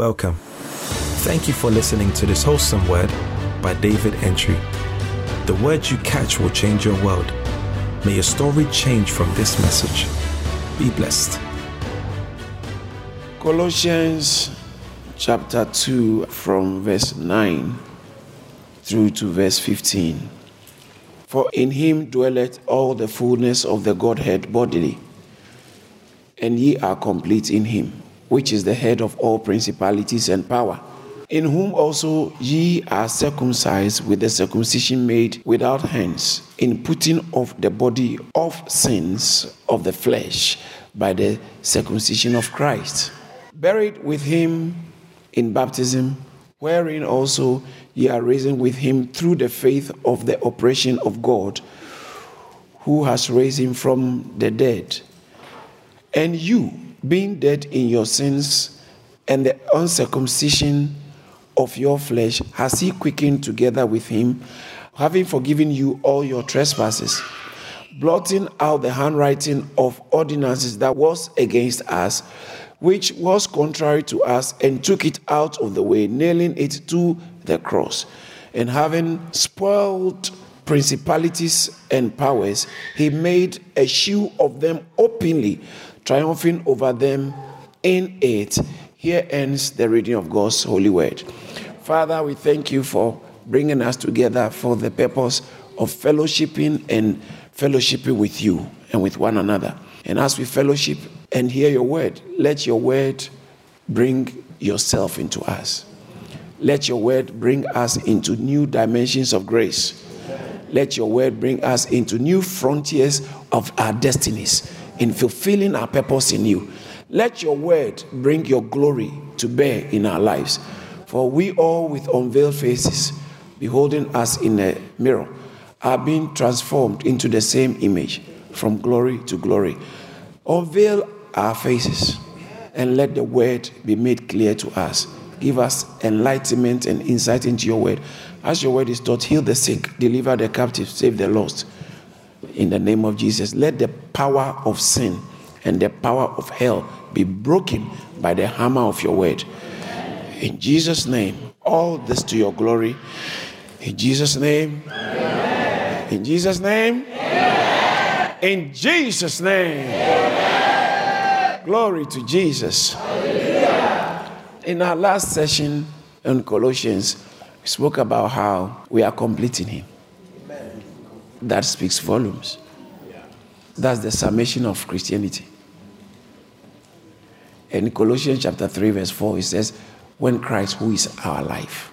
Welcome. Thank you for listening to this wholesome word by David Antwi. The words you catch will change your world. May your story change from this message. Be blessed. Colossians chapter 2, from verse 9 through to verse 15. For in him dwelleth all the fullness of the Godhead bodily, and ye are complete in him, which is the head of all principalities and power. In whom also ye are circumcised with the circumcision made without hands, in putting off the body of sins of the flesh by the circumcision of Christ, buried with him in baptism, wherein also ye are risen with him through the faith of the operation of God, who has raised him from the dead. And you, being dead in your sins and the uncircumcision of your flesh, has he quickened together with him, having forgiven you all your trespasses, blotting out the handwriting of ordinances that was against us which was contrary to us, and took it out of the way, nailing it to the cross. And having spoiled principalities and powers, he made a shoe of them openly, triumphing over them in it. Here ends the reading of God's holy word. Father, we thank you for bringing us together for the purpose of fellowshipping and fellowshipping with you and with one another. And as we fellowship and hear your word, let your word bring yourself into us. Let your word bring us into new dimensions of grace. Let your word bring us into new frontiers of our destinies in fulfilling our purpose in you. Let your word bring your glory to bear in our lives. For we all, with unveiled faces, beholding us in a mirror, are being transformed into the same image from glory to glory. Unveil our faces and let the word be made clear to us. Give us enlightenment and insight into your word. As your word is taught, heal the sick, deliver the captive, save the lost. In the name of Jesus, let the power of sin and the power of hell be broken by the hammer of your word. In Jesus' name, all this to your glory. In Jesus' name. In Jesus' name. In Jesus' name. Glory to Jesus. In our last session in Colossians, we spoke about how we are completing Him. That speaks volumes. That's the summation of Christianity. In Colossians chapter 3, verse 4, it says, When Christ, who is our life.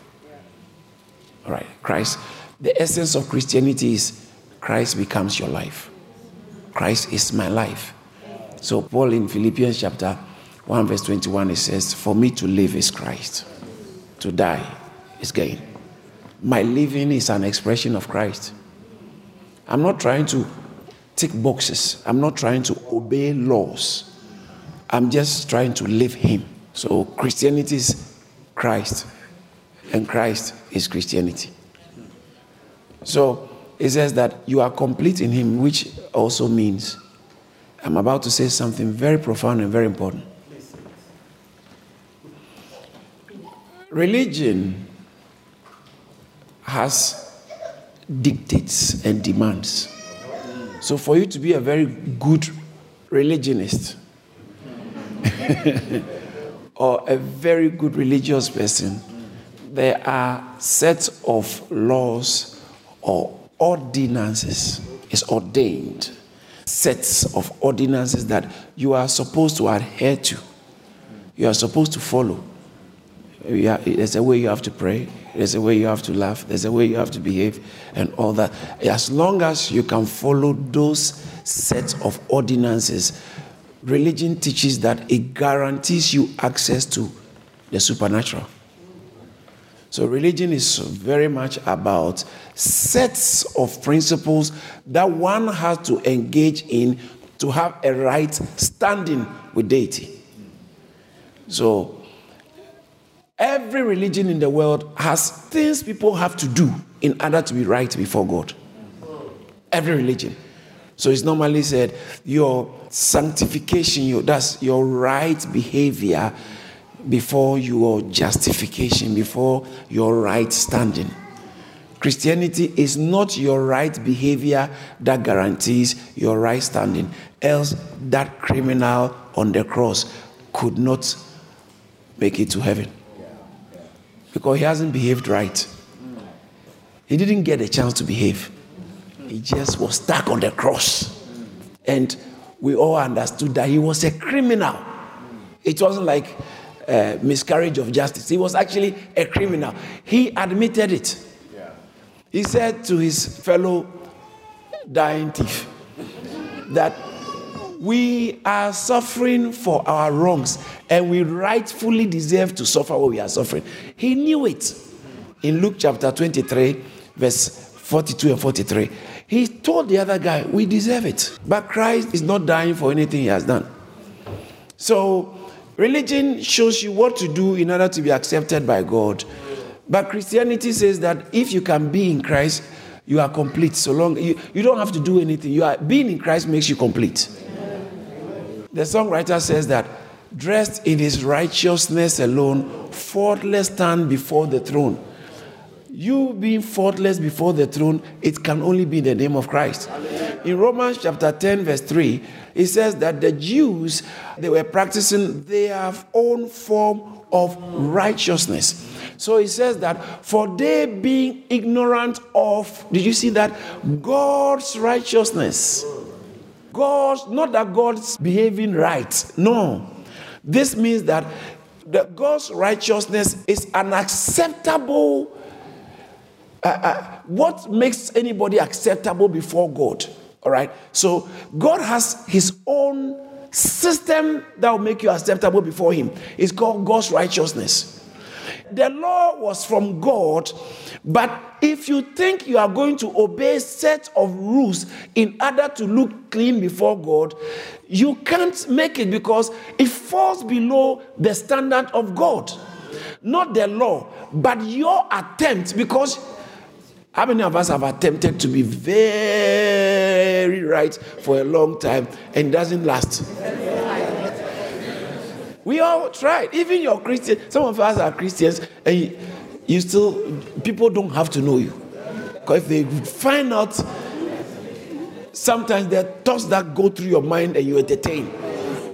All right, Christ. The essence of Christianity is Christ becomes your life. Christ is my life. So, Paul in Philippians chapter 1, verse 21, it says, For me to live is Christ, to die is gain. My living is an expression of Christ. I'm not trying to tick boxes, I'm not trying to obey laws. I'm just trying to live Him. So, Christianity is Christ, and Christ is Christianity. So, it says that you are complete in Him, which also means I'm about to say something very profound and very important. Religion has dictates and demands. So, for you to be a very good religionist or a very good religious person, there are sets of laws or ordinances. It's ordained sets of ordinances that you are supposed to adhere to. You are supposed to follow. there's a way you have to pray. There's a way you have to laugh. There's a way you have to behave, and all that. As long as you can follow those sets of ordinances, religion teaches that it guarantees you access to the supernatural. So, religion is very much about sets of principles that one has to engage in to have a right standing with deity. So, every religion in the world has things people have to do in order to be right before God. Every religion. So it's normally said your sanctification, your, that's your right behavior before your justification, before your right standing. Christianity is not your right behavior that guarantees your right standing, else, that criminal on the cross could not make it to heaven because he hasn't behaved right. He didn't get a chance to behave, he just was stuck on the cross. And we all understood that he was a criminal. It wasn't like a miscarriage of justice, he was actually a criminal. He admitted it. He said to his fellow dying thief that we are suffering for our wrongs and we rightfully deserve to suffer what we are suffering. He knew it. In Luke chapter 23, verse 42 and 43, he told the other guy, We deserve it. But Christ is not dying for anything he has done. So, religion shows you what to do in order to be accepted by God. But Christianity says that if you can be in Christ, you are complete. So long you, you don't have to do anything. You are being in Christ makes you complete. The songwriter says that dressed in his righteousness alone, faultless stand before the throne. You being faultless before the throne, it can only be in the name of Christ. In Romans chapter 10, verse 3, it says that the Jews they were practicing their own form of righteousness. So he says that for they being ignorant of, did you see that? God's righteousness. God's, not that God's behaving right. No. This means that the God's righteousness is an acceptable. Uh, uh, what makes anybody acceptable before God? All right. So God has His own system that will make you acceptable before Him. It's called God's righteousness. The law was from God, but if you think you are going to obey set of rules in order to look clean before God, you can't make it because it falls below the standard of God. Not the law, but your attempt because how many of us have attempted to be very right for a long time and doesn't last? We all tried. Even your Christian, some of us are Christians, and you, you still, people don't have to know you. Because if they find out, sometimes there are thoughts that go through your mind and you entertain.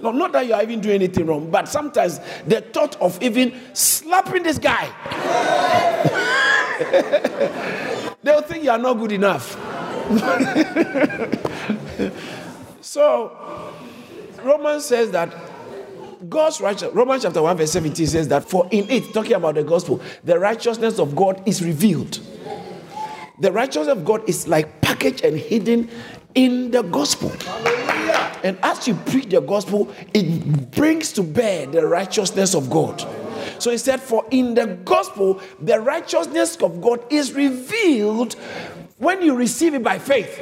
No, not that you are even doing anything wrong, but sometimes the thought of even slapping this guy, they'll think you are not good enough. so, Romans says that God's righteousness, Romans chapter 1, verse 17 says that for in it, talking about the gospel, the righteousness of God is revealed. The righteousness of God is like packaged and hidden in the gospel. And as you preach the gospel, it brings to bear the righteousness of God. So he said, For in the gospel, the righteousness of God is revealed when you receive it by faith.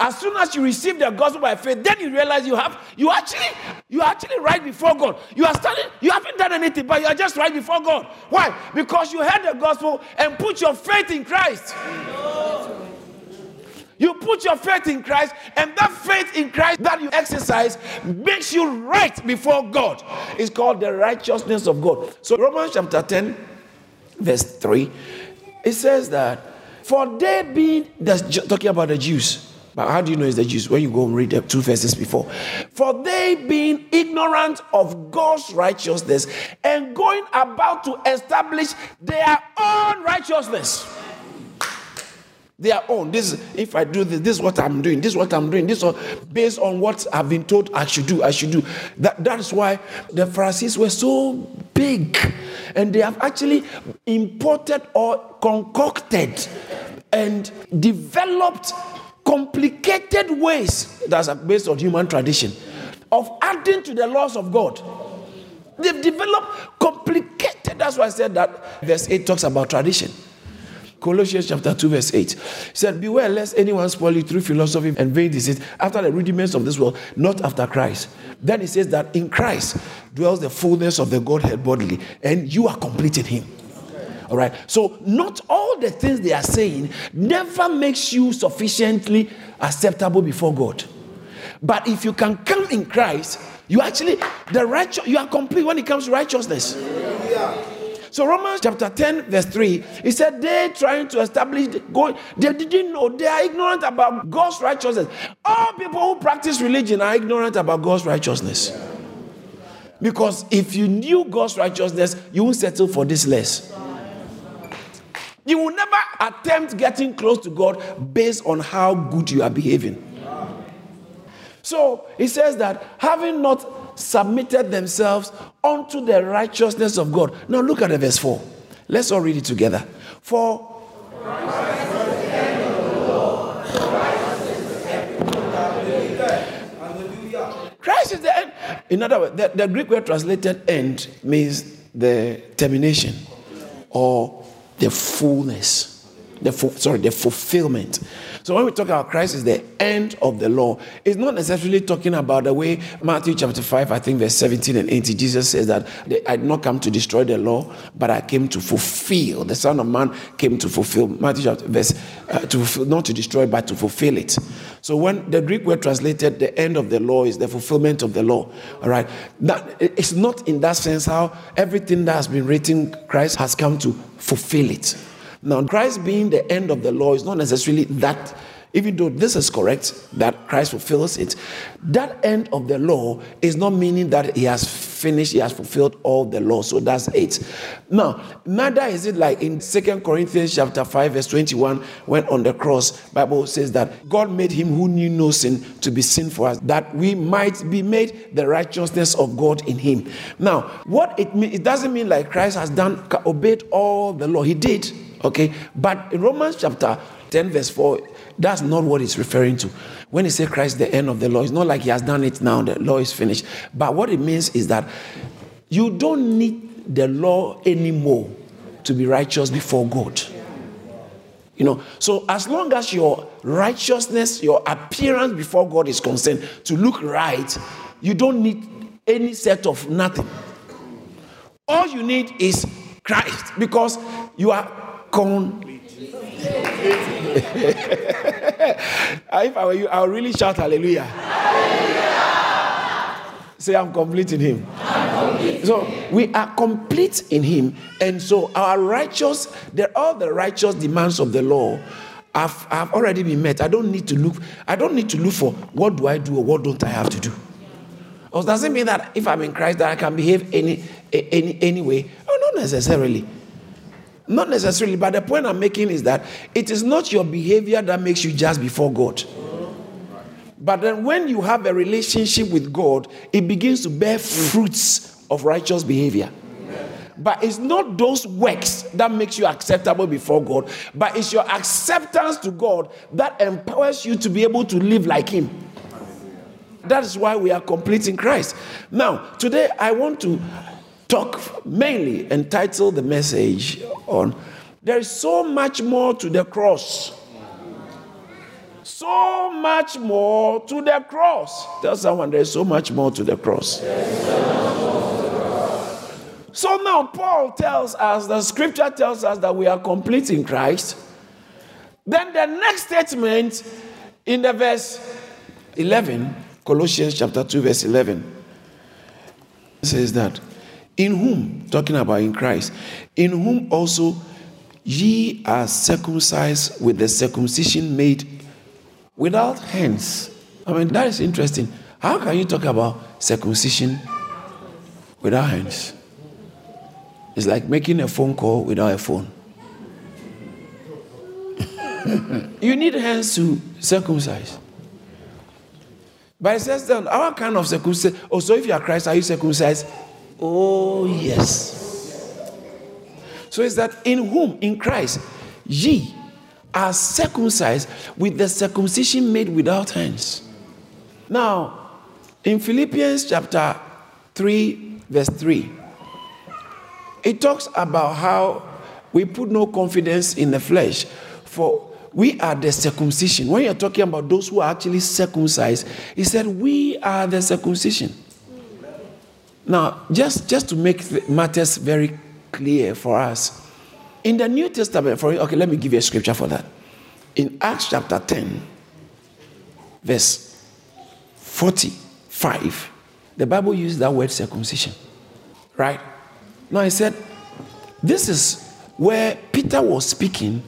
As soon as you receive the gospel by faith, then you realize you have you actually you are actually right before God. You are standing, you haven't done anything, but you are just right before God. Why? Because you heard the gospel and put your faith in Christ. You put your faith in Christ, and that faith in Christ that you exercise makes you right before God. It's called the righteousness of God. So, Romans chapter 10, verse 3, it says that for they being, that's talking about the Jews, but how do you know it's the Jews? When you go and read the two verses before. For they being ignorant of God's righteousness and going about to establish their own righteousness. Their own. This if I do this, this is what I'm doing. This is what I'm doing. This is based on what I've been told I should do. I should do. That that is why the Pharisees were so big, and they have actually imported or concocted and developed complicated ways that are based on human tradition of adding to the laws of God. They've developed complicated. That's why I said that verse 8 talks about tradition. Colossians chapter 2, verse 8 He said, Beware lest anyone spoil you through philosophy and vain deceit after the rudiments of this world, not after Christ. Then he says that in Christ dwells the fullness of the Godhead bodily, and you are complete in him. All right. So, not all the things they are saying never makes you sufficiently acceptable before God. But if you can come in Christ, You actually, the righteous, you are complete when it comes to righteousness. So Romans chapter 10, verse 3, he said they trying to establish God, they didn't know, they are ignorant about God's righteousness. All people who practice religion are ignorant about God's righteousness. Because if you knew God's righteousness, you won't settle for this less. You will never attempt getting close to God based on how good you are behaving. So he says that having not submitted themselves unto the righteousness of God. Now look at the verse 4. Let's all read it together. For Christ is the end. In other words, the, the Greek word translated end means the termination or the fullness the sorry, the fulfillment. So when we talk about Christ is the end of the law, it's not necessarily talking about the way Matthew chapter 5, I think verse 17 and 18, Jesus says that I did not come to destroy the law, but I came to fulfill. The Son of Man came to fulfill. Matthew chapter verse uh, to fulfill, not to destroy, but to fulfill it. So when the Greek word translated the end of the law is the fulfillment of the law. All right. That it's not in that sense how everything that has been written, Christ has come to fulfill it. Now, Christ being the end of the law is not necessarily that, even though this is correct, that Christ fulfills it. That end of the law is not meaning that he has finished, he has fulfilled all the law. So that's it. Now, neither is it like in Second Corinthians chapter 5, verse 21, when on the cross, Bible says that God made him who knew no sin to be sin for us, that we might be made the righteousness of God in him. Now, what it means, it doesn't mean like Christ has done obeyed all the law. He did Okay, but in Romans chapter 10, verse 4, that's not what it's referring to. When he says Christ, the end of the law, it's not like he has done it now, the law is finished. But what it means is that you don't need the law anymore to be righteous before God. You know, so as long as your righteousness, your appearance before God is concerned to look right, you don't need any set of nothing. All you need is Christ because you are complete. if I were you, I would really shout hallelujah. hallelujah. Say, I'm complete in Him. Complete. So we are complete in Him, and so our righteous, all the righteous demands of the law have, have already been met. I don't need to look. I don't need to look for what do I do or what don't I have to do. It doesn't mean that if I'm in Christ that I can behave any any any way. Oh, not necessarily. Not necessarily, but the point I'm making is that it is not your behavior that makes you just before God. But then when you have a relationship with God, it begins to bear fruits of righteous behavior. But it's not those works that makes you acceptable before God, but it's your acceptance to God that empowers you to be able to live like Him. That is why we are complete in Christ. Now, today I want to talk mainly entitled the message on there is so much more to the cross. So much more to the cross. Tell someone there is so much more to the cross. So now Paul tells us, the scripture tells us that we are complete in Christ. Then the next statement in the verse 11, Colossians chapter 2, verse 11, says that in whom, talking about in Christ, in whom also ye are circumcised with the circumcision made without hands. I mean, that is interesting. How can you talk about circumcision without hands? It's like making a phone call without a phone. you need hands to circumcise. But it says that our kind of circumcision. Oh, so if you are Christ, are you circumcised? Oh, yes. So it's that in whom, in Christ, ye are circumcised with the circumcision made without hands. Now, in Philippians chapter 3, verse 3, it talks about how we put no confidence in the flesh, for we are the circumcision. When you're talking about those who are actually circumcised, he said, We are the circumcision. Now, just, just to make matters very clear for us, in the New Testament, for okay, let me give you a scripture for that. In Acts chapter 10, verse 45, the Bible uses that word circumcision. Right? Now I said, this is where Peter was speaking,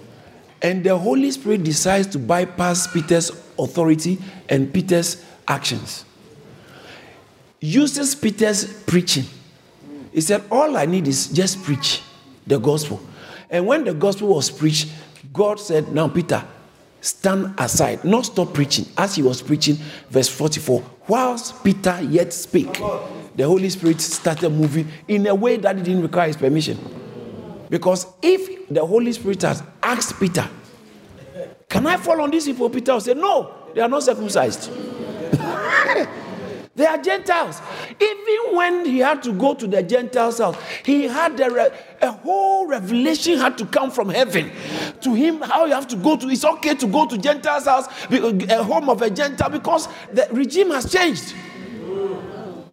and the Holy Spirit decides to bypass Peter's authority and Peter's actions. Uses Peter's preaching. He said, All I need is just preach the gospel. And when the gospel was preached, God said, Now, Peter, stand aside, not stop preaching. As he was preaching, verse 44, whilst Peter yet spake, the Holy Spirit started moving in a way that didn't require his permission. Because if the Holy Spirit has asked Peter, Can I fall on these people? Peter will say, No, they are not circumcised. They are Gentiles. Even when he had to go to the Gentiles' house, he had a, re- a whole revelation had to come from heaven to him. How you have to go to, it's okay to go to Gentiles' house, a home of a Gentile, because the regime has changed.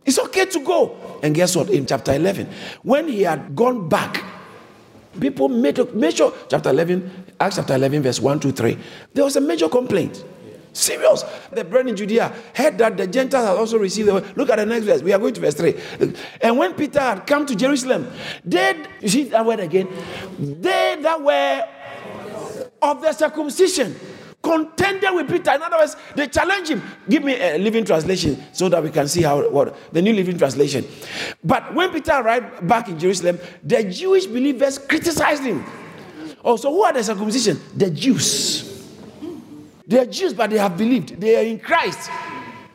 It's okay to go. And guess what? In chapter 11, when he had gone back, people made a major, chapter 11, Acts chapter 11, verse 1 to 3, there was a major complaint. Serious. The brethren in Judea heard that the Gentiles had also received the word. Look at the next verse. We are going to verse 3. And when Peter had come to Jerusalem, they, you see that word again, they that were of the circumcision contended with Peter. In other words, they challenged him. Give me a living translation so that we can see how what the new living translation. But when Peter arrived back in Jerusalem, the Jewish believers criticized him. Oh, so who are the circumcision? The Jews. They are Jews, but they have believed. They are in Christ.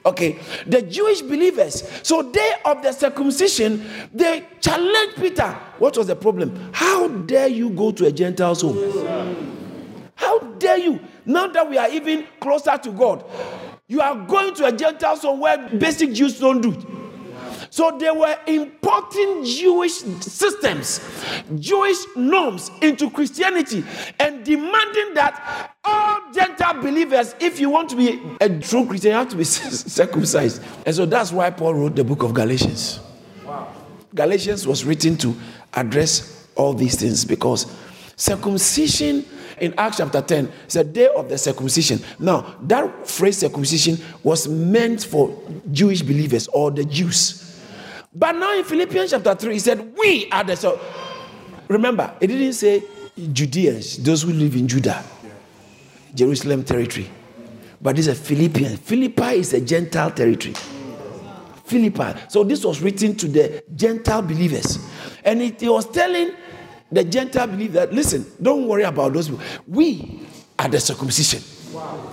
Okay, the Jewish believers, so they of the circumcision, they challenged Peter. What was the problem? How dare you go to a Gentile's home? How dare you? Now that we are even closer to God, you are going to a Gentile's home where basic Jews don't do. So they were importing Jewish systems, Jewish norms into Christianity and demanding that all Gentile believers, if you want to be a true Christian, you have to be circumcised. And so that's why Paul wrote the book of Galatians. Wow. Galatians was written to address all these things because circumcision in Acts chapter 10 is a day of the circumcision. Now, that phrase circumcision was meant for Jewish believers or the Jews. But now in Philippians chapter 3, he said, We are the. So remember, it didn't say Judeans, those who live in Judah, Jerusalem territory. But this is a Philippian. Philippi is a Gentile territory. Philippi. So this was written to the Gentile believers. And it, it was telling the Gentile believers that, listen, don't worry about those people. We are the circumcision. Wow.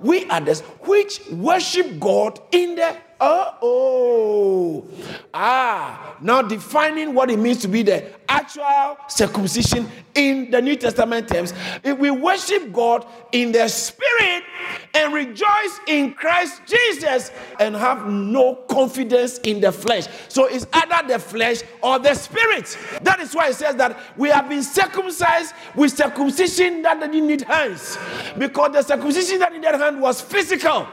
We are the which worship God in the Oh, oh, ah, now defining what it means to be the actual circumcision in the New Testament terms. If we worship God in the spirit and rejoice in Christ Jesus and have no confidence in the flesh. So it's either the flesh or the spirit. That is why it says that we have been circumcised with circumcision that didn't need hands. Because the circumcision that needed hand was physical.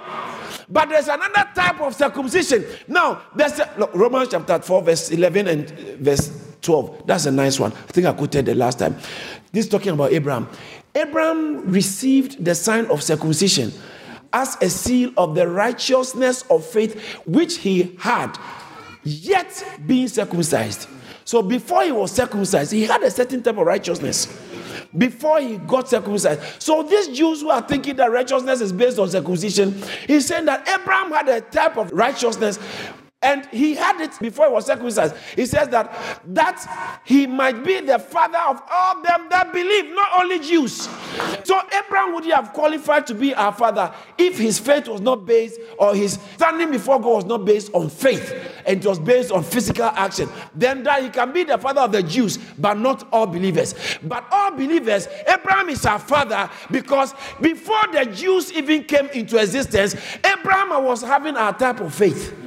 But there's another type of circumcision. Now, there's a, look, Romans chapter 4, verse 11 and uh, verse 12. That's a nice one. I think I quoted the last time. This is talking about Abraham. Abraham received the sign of circumcision as a seal of the righteousness of faith which he had, yet being circumcised. So before he was circumcised, he had a certain type of righteousness before he got circumcised. So these Jews who are thinking that righteousness is based on circumcision, he's saying that Abraham had a type of righteousness and he had it before he was circumcised. He says that that he might be the father of all them that believe, not only Jews. So Abraham would have qualified to be our father if his faith was not based or his standing before God was not based on faith and it was based on physical action. Then that he can be the father of the Jews, but not all believers. But all believers, Abraham is our father because before the Jews even came into existence, Abraham was having our type of faith.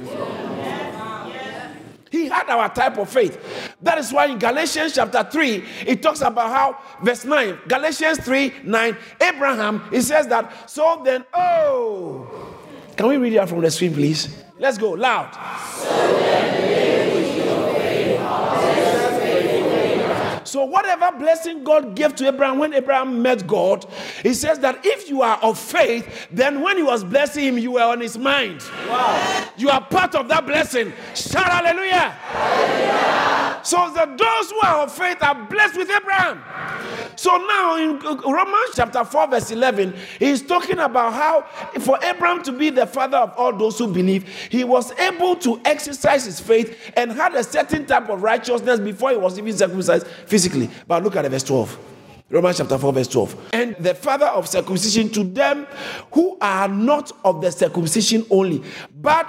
He had our type of faith. That is why in Galatians chapter 3, it talks about how, verse 9, Galatians 3 9, Abraham, it says that, so then, oh, can we read out from the screen, please? Let's go loud. So So, whatever blessing God gave to Abraham when Abraham met God, he says that if you are of faith, then when he was blessing him, you were on his mind. Wow. You are part of that blessing. Shout hallelujah. hallelujah. So, the, those who are of faith are blessed with Abraham. So now in Romans chapter 4, verse 11, he's talking about how for Abraham to be the father of all those who believe, he was able to exercise his faith and had a certain type of righteousness before he was even circumcised physically. But look at verse 12. Romans chapter 4, verse 12. And the father of circumcision to them who are not of the circumcision only, but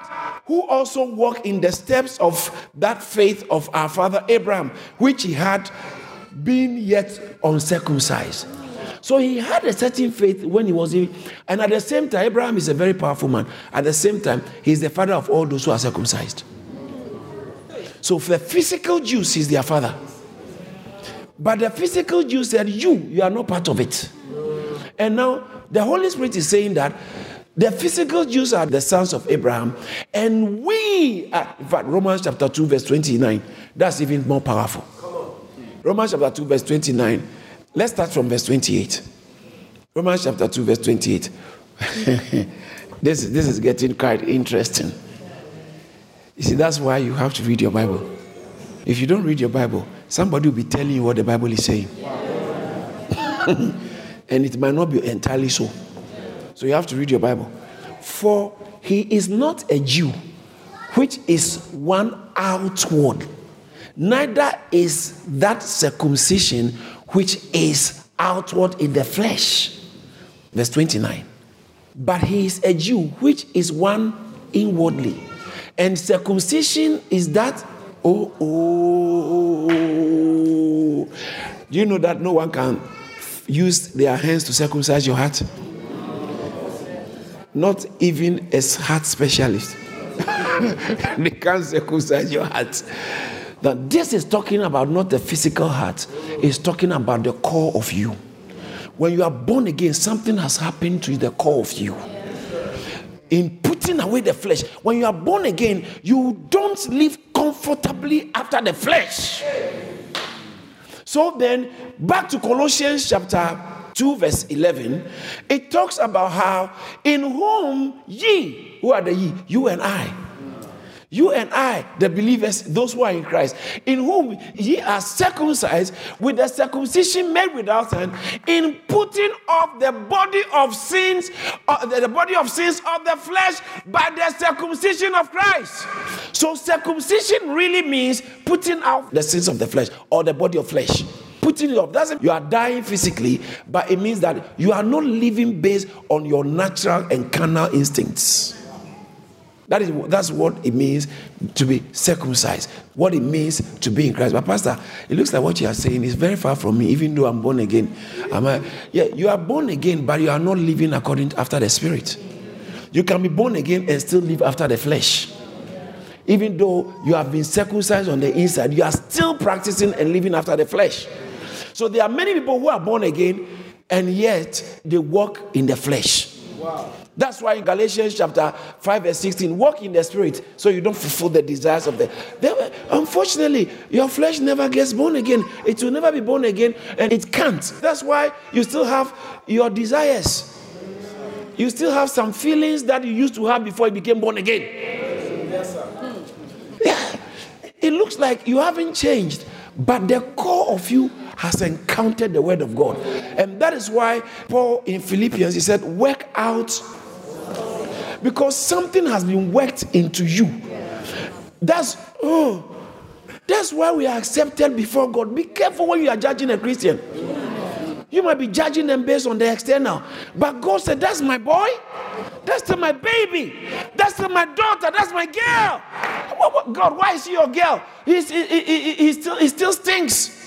who also walk in the steps of that faith of our father Abraham, which he had being yet uncircumcised. So he had a certain faith when he was in, and at the same time, Abraham is a very powerful man. At the same time, he's the father of all those who are circumcised. So for the physical Jews, he's their father. But the physical Jews said, You, you are not part of it. And now the Holy Spirit is saying that the physical Jews are the sons of Abraham, and we, are, in fact, Romans chapter 2, verse 29, that's even more powerful. Romans chapter 2, verse 29. Let's start from verse 28. Romans chapter 2, verse 28. this, this is getting quite interesting. You see, that's why you have to read your Bible. If you don't read your Bible, somebody will be telling you what the Bible is saying. and it might not be entirely so. So you have to read your Bible. For he is not a Jew, which is one outward neither is that circumcision which is outward in the flesh. Verse 29. But he is a Jew which is one inwardly. And circumcision is that, oh, oh, oh. Do you know that no one can use their hands to circumcise your heart? Not even a heart specialist. they can't circumcise your heart. That this is talking about not the physical heart, it's talking about the core of you. When you are born again, something has happened to the core of you. In putting away the flesh, when you are born again, you don't live comfortably after the flesh. So then, back to Colossians chapter 2, verse 11, it talks about how in whom ye, who are the ye? You and I you and I, the believers, those who are in Christ, in whom ye are circumcised with the circumcision made without hand, in putting off the body of sins, uh, the body of sins of the flesh by the circumcision of Christ. So circumcision really means putting out the sins of the flesh or the body of flesh. Putting it off doesn't you are dying physically, but it means that you are not living based on your natural and carnal instincts. That is that's what it means to be circumcised. What it means to be in Christ. But Pastor, it looks like what you are saying is very far from me, even though I'm born again. Am I, yeah, you are born again, but you are not living according to, after the spirit. You can be born again and still live after the flesh. Even though you have been circumcised on the inside, you are still practicing and living after the flesh. So there are many people who are born again and yet they walk in the flesh. That's why in Galatians chapter 5, verse 16, walk in the spirit so you don't fulfill the desires of the. They, unfortunately, your flesh never gets born again. It will never be born again, and it can't. That's why you still have your desires. You still have some feelings that you used to have before you became born again. Yes, sir. Yeah. It looks like you haven't changed, but the core of you has encountered the word of God. And that is why Paul in Philippians he said, Work out because something has been worked into you. That's oh, that's why we are accepted before God. Be careful when you are judging a Christian. You might be judging them based on the external, but God said, "That's my boy, that's to my baby, that's my daughter, that's my girl." God, why is he your girl? He's, he, he, he, still, he still stinks.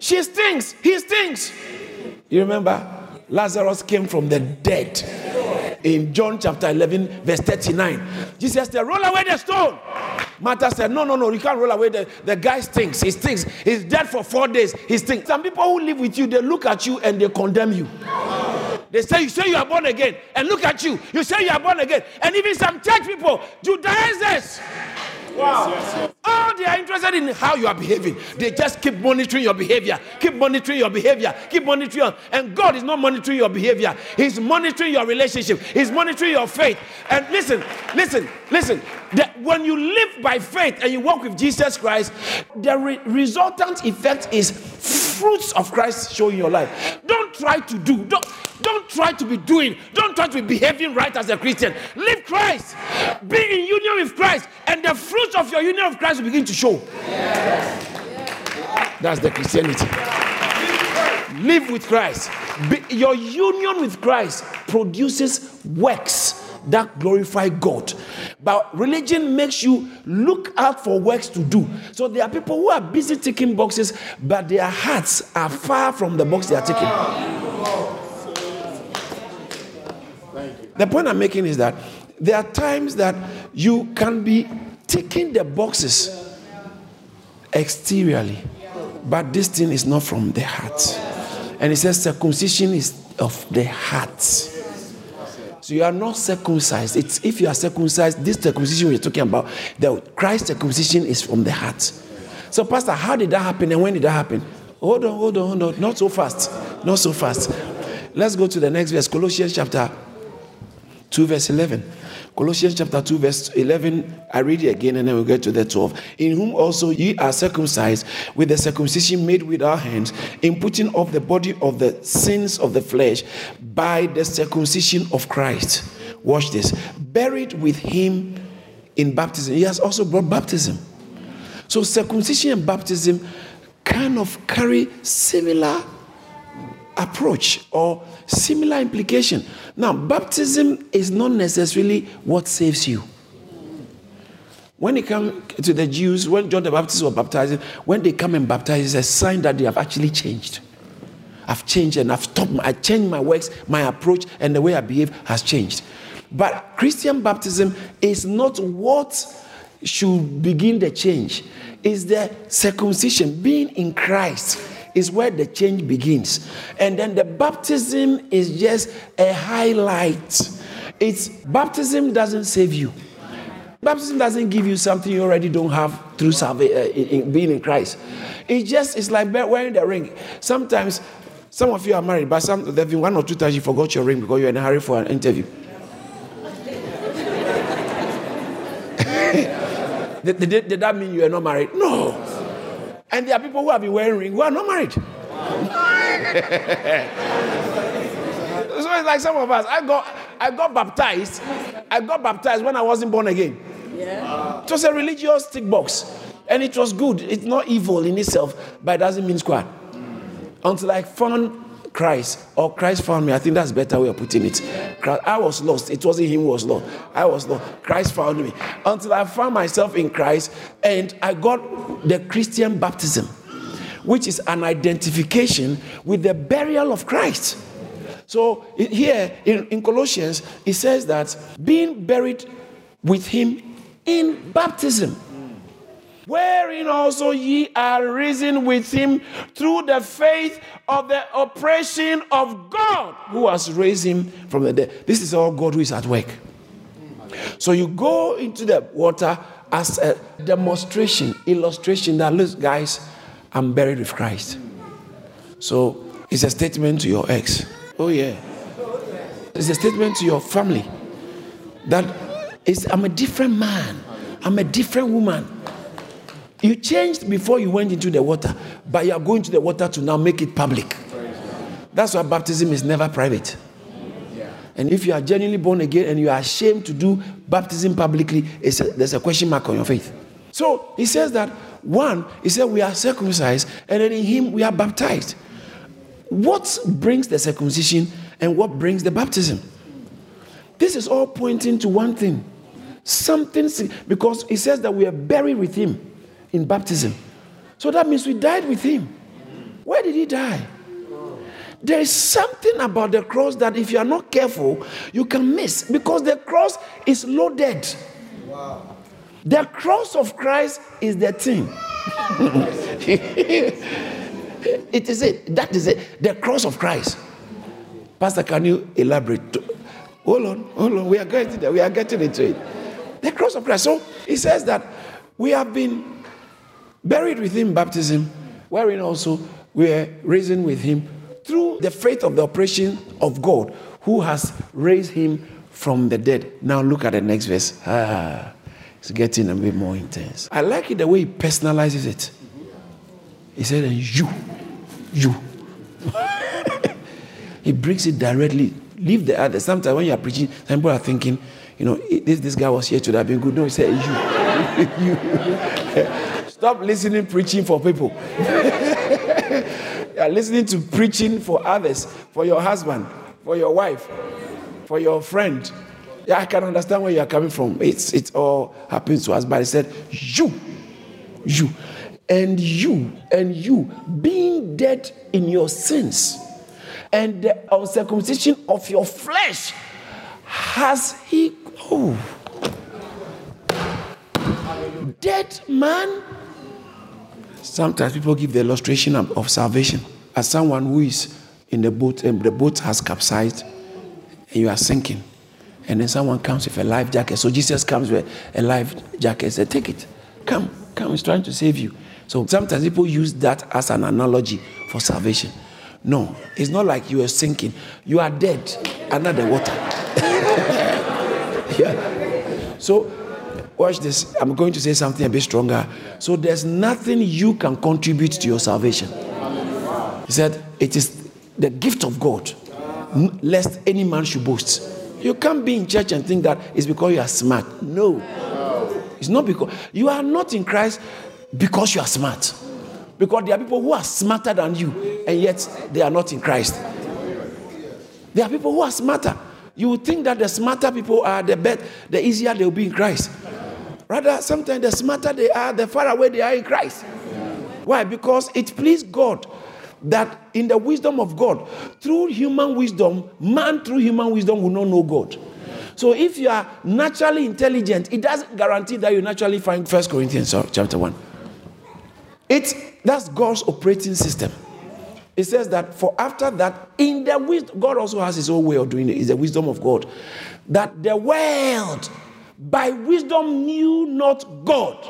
She stinks. He stinks. You remember? Lazarus came from the dead. In John chapter 11, verse 39, Jesus said, Roll away the stone. Martha said, No, no, no, you can't roll away. The, the guy stinks. He stinks. He's dead for four days. He stinks. Some people who live with you, they look at you and they condemn you. They say, You say you are born again. And look at you. You say you are born again. And even some church people, Judaizers, Wow. All oh, they are interested in how you are behaving. They just keep monitoring your behavior, keep monitoring your behavior, keep monitoring. Your, and God is not monitoring your behavior. He's monitoring your relationship. He's monitoring your faith. And listen, listen, listen. That when you live by faith and you walk with Jesus Christ, the re- resultant effect is fruits of Christ showing your life. Don't try to do. Don't don't try to be doing. Don't try to be behaving right as a Christian. Live Christ. Be in union with Christ, and the fruits of your union with Christ will begin to show. That's the Christianity. Live with Christ. Be, your union with Christ produces works that glorify God. But religion makes you look out for works to do. So there are people who are busy ticking boxes, but their hearts are far from the box they are ticking. The point I'm making is that there are times that you can be ticking the boxes exteriorly, but this thing is not from the heart. And it says circumcision is of the heart. So you are not circumcised. It's if you are circumcised, this circumcision we're talking about, the Christ circumcision is from the heart. So, Pastor, how did that happen and when did that happen? Hold on, hold on, hold on. Not so fast. Not so fast. Let's go to the next verse. Colossians chapter 2, verse 11. Colossians chapter 2, verse 11. I read it again and then we'll get to the 12. In whom also ye are circumcised with the circumcision made with our hands, in putting off the body of the sins of the flesh by the circumcision of Christ. Watch this. Buried with him in baptism. He has also brought baptism. So circumcision and baptism kind of carry similar approach or similar implication. Now, baptism is not necessarily what saves you. When it comes to the Jews, when John the Baptist was baptizing, when they come and baptize, it's a sign that they have actually changed. I've changed and I've stopped. I changed my works, my approach, and the way I behave has changed. But Christian baptism is not what should begin the change. It's the circumcision, being in Christ is where the change begins. And then the baptism is just a highlight. It's baptism doesn't save you. Baptism doesn't give you something you already don't have through uh, in, being in Christ. It just it's like wearing the ring. Sometimes some of you are married, but some there've been one or two times you forgot your ring because you're in a hurry for an interview. did, did, did that mean you are not married? No. And there are people who have been wearing rings who are not married. so it's like some of us. I got I got baptized. I got baptized when I wasn't born again. Yeah. It was a religious tick box. And it was good. It's not evil in itself, but it doesn't mean squat. Until I found Christ or Christ found me. I think that's a better way of putting it. I was lost. It wasn't him who was lost. I was lost. Christ found me. Until I found myself in Christ and I got the Christian baptism, which is an identification with the burial of Christ. So here in, in Colossians, it says that being buried with him in baptism wherein also ye are risen with him through the faith of the oppression of God who has raised him from the dead. This is all God who is at work. So you go into the water as a demonstration, illustration that look, guys, I'm buried with Christ. So it's a statement to your ex. Oh yeah. It's a statement to your family that is I'm a different man. I'm a different woman. You changed before you went into the water, but you are going to the water to now make it public. That's why baptism is never private. And if you are genuinely born again and you are ashamed to do baptism publicly, a, there's a question mark on your faith. So he says that one, he said we are circumcised, and then in him we are baptized. What brings the circumcision and what brings the baptism? This is all pointing to one thing. Something, because he says that we are buried with him in baptism. So that means we died with him. Where did he die? There is something about the cross that if you are not careful, you can miss because the cross is loaded. Wow. The cross of Christ is the thing. it is it. That is it. The cross of Christ. Pastor, can you elaborate? Hold on, hold on. We are getting there. We are getting into it. The cross of Christ. So he says that we have been buried with him baptism, wherein also we are risen with him through the faith of the operation of God who has raised him from the dead. Now look at the next verse. Ah, it's getting a bit more intense. I like it the way he personalizes it. He said, You, you. he brings it directly. Leave the other. Sometimes when you are preaching, some people are thinking, you know, this, this guy was here to have been good. No, he said, You. you. Stop listening, preaching for people. you are listening to preaching for others, for your husband, for your wife, for your friend. Yeah, I can understand where you are coming from. It's it all happens to us. But he said, You, you, and you, and you, being dead in your sins, and the uncircumcision of your flesh, has he. Oh. Dead man. Sometimes people give the illustration of, of salvation as someone who is in the boat and the boat has capsized and you are sinking. And then someone comes with a life jacket. So Jesus comes with a life jacket and says, Take it. Come, come. He's trying to save you. So sometimes people use that as an analogy for salvation. No, it's not like you are sinking. You are dead under the water. yeah. So watch this. I'm going to say something a bit stronger. So there's nothing you can contribute to your salvation. He said, It is the gift of God, lest any man should boast. You can't be in church and think that it's because you are smart. No. It's not because you are not in Christ because you are smart. Because there are people who are smarter than you, and yet they are not in Christ. There are people who are smarter. You would think that the smarter people are, the better, the easier they'll be in Christ. Rather, sometimes the smarter they are, the far away they are in Christ. Why? Because it pleased God that in the wisdom of God, through human wisdom, man through human wisdom will not know God. So if you are naturally intelligent, it doesn't guarantee that you naturally find First Corinthians chapter 1. It's that's God's operating system. It says that for after that, in the wisdom, God also has his own way of doing it. It's the wisdom of God. That the world by wisdom knew not God.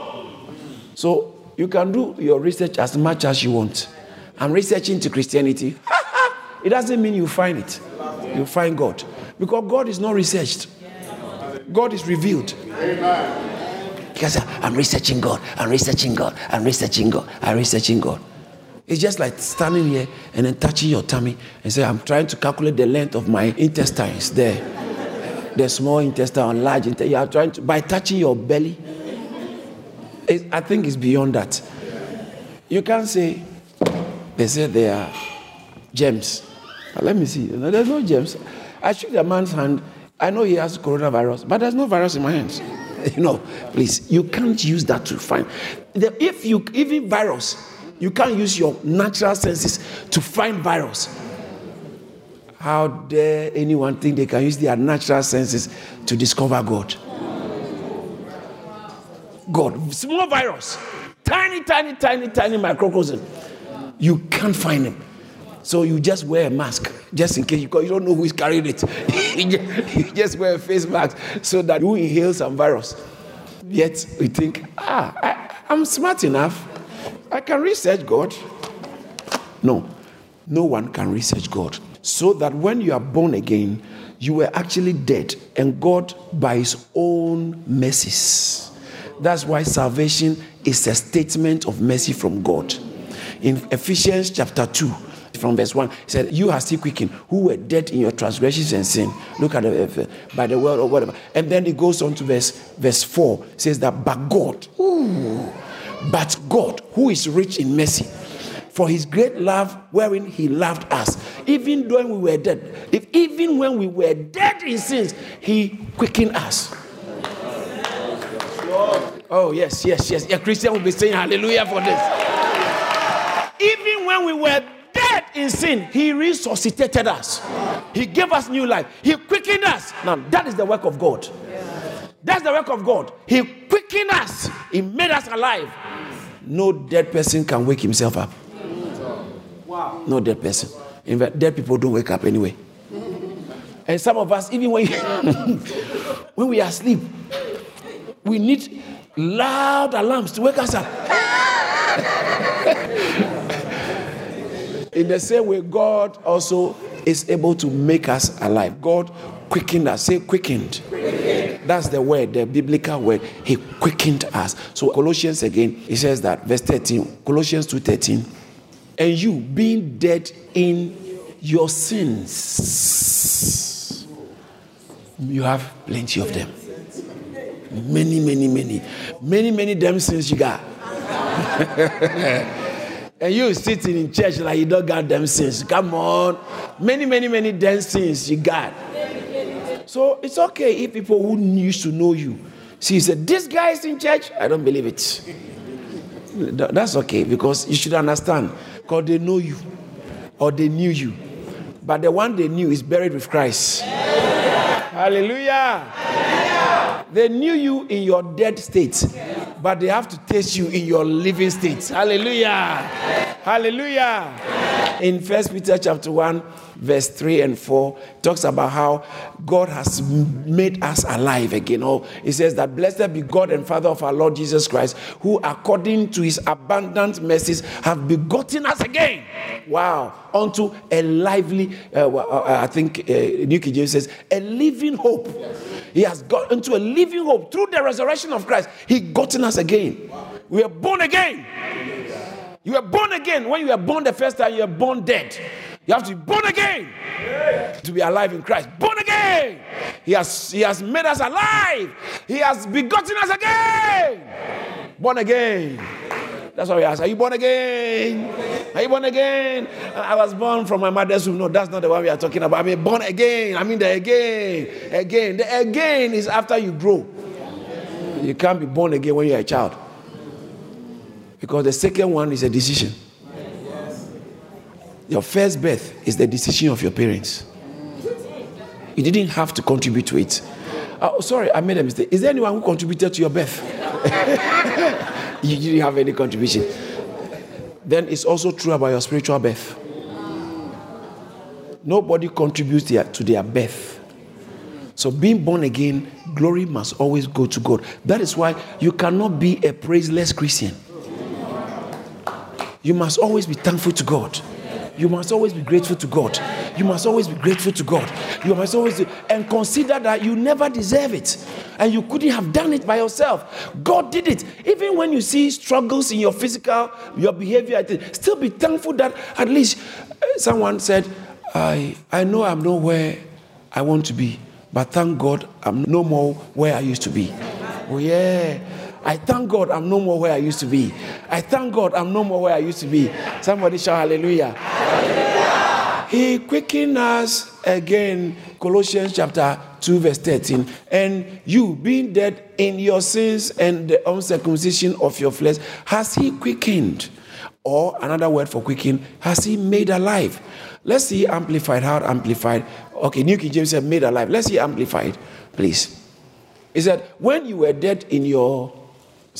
So you can do your research as much as you want. I'm researching to Christianity. it doesn't mean you find it. You find God. Because God is not researched. God is revealed. Because I'm researching God. I'm researching God. I'm researching God. I'm researching God. It's just like standing here and then touching your tummy and say, I'm trying to calculate the length of my intestines there. The small intestine or large intestine. You are trying to, by touching your belly. I think it's beyond that. You can't say, they said they are gems. let me see. No, there's no gems. I shook the man's hand. I know he has coronavirus, but there's no virus in my hands. you know, please, you can't use that to find. The, if you even virus, you can't use your natural senses to find virus. How dare anyone think they can use their natural senses to discover God? God, small virus, tiny, tiny, tiny, tiny microcosm you can't find him. So you just wear a mask just in case you, don't know who is carrying it. you just wear a face mask so that you inhale some virus. Yet we think, ah, I, I'm smart enough. I can research God. No, no one can research God. So that when you are born again, you were actually dead, and God, by His own mercies. That's why salvation is a statement of mercy from God in Ephesians chapter 2, from verse 1, he said, You are still quickened, who were dead in your transgressions and sin. Look at the, uh, by the word or whatever. And then he goes on to verse, verse 4, says that, But God, ooh, but God, who is rich in mercy, for his great love wherein he loved us, even when we were dead, if even when we were dead in sins, he quickened us. Oh, yes, yes, yes. A Christian will be saying hallelujah for this. Even when we were dead in sin, He resuscitated us. He gave us new life. He quickened us. Now, that is the work of God. That's the work of God. He quickened us, He made us alive. No dead person can wake himself up. Wow. No dead person. In fact, dead people don't wake up anyway. And some of us, even when, when we are asleep, we need Loud alarms to wake us up. In the same way, God also is able to make us alive. God quickened us. Say quickened. That's the word, the biblical word. He quickened us. So Colossians again, he says that verse 13, Colossians 2:13, and you being dead in your sins. You have plenty of them. Many, many, many. Many, many damn sins you got. and you sitting in church like you don't got them sins. Come on. Many, many, many damn sins you got. So it's okay if people who used to know you see you said, This guy is in church. I don't believe it. That's okay because you should understand because they know you or they knew you. But the one they knew is buried with Christ. Hallelujah. They knew you in your dead state, but they have to taste you in your living state. Hallelujah. Hallelujah. In First Peter chapter 1, verse 3 and 4, talks about how God has made us alive again. Oh, it says that blessed be God and Father of our Lord Jesus Christ, who according to his abundant mercies have begotten us again. Wow. Unto a lively, uh, uh I think uh, New King James says, a living hope. He has got into a living hope through the resurrection of Christ. He gotten us again. We are born again. You were born again. When you were born the first time, you were born dead. You have to be born again to be alive in Christ. Born again. He has, he has made us alive. He has begotten us again. Born again. That's why we ask, Are you born again? Are you born again? I was born from my mother's womb. No, that's not the one we are talking about. I mean, born again. I mean, the again. Again. The again is after you grow. You can't be born again when you're a child. Because the second one is a decision. Your first birth is the decision of your parents. You didn't have to contribute to it. Oh, sorry, I made a mistake. Is there anyone who contributed to your birth? you didn't have any contribution. Then it's also true about your spiritual birth. Nobody contributes to their birth. So, being born again, glory must always go to God. That is why you cannot be a praiseless Christian. You must always be thankful to God. You must always be grateful to God. You must always be grateful to God. You must always and consider that you never deserve it and you couldn't have done it by yourself. God did it. Even when you see struggles in your physical, your behavior, still be thankful that at least uh, someone said, I, I know I'm not where I want to be, but thank God I'm no more where I used to be. Oh, yeah. I thank God I'm no more where I used to be. I thank God I'm no more where I used to be. Somebody shout hallelujah. hallelujah. He quickened us again, Colossians chapter 2, verse 13. And you, being dead in your sins and the uncircumcision of your flesh, has he quickened? Or another word for quickened, has he made alive? Let's see amplified. How amplified? Okay, New King James said made alive. Let's see amplified, please. He said, when you were dead in your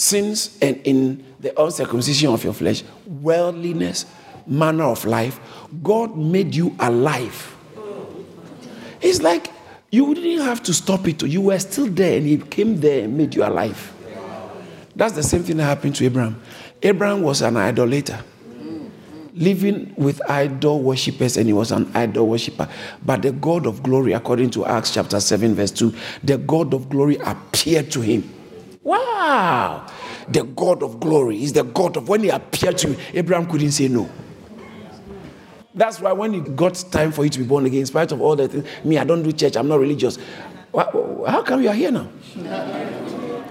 sins and in the uncircumcision of your flesh, worldliness, manner of life, God made you alive. It's like you didn't have to stop it. You were still there and He came there and made you alive. That's the same thing that happened to Abraham. Abraham was an idolater, living with idol worshippers, and he was an idol worshiper. But the God of glory, according to Acts chapter 7, verse 2, the God of glory appeared to him Wow. The God of glory is the God of when he appeared to you, Abraham couldn't say no. That's why when it got time for you to be born again, in spite of all that, me, I don't do church, I'm not religious. How come you are here now?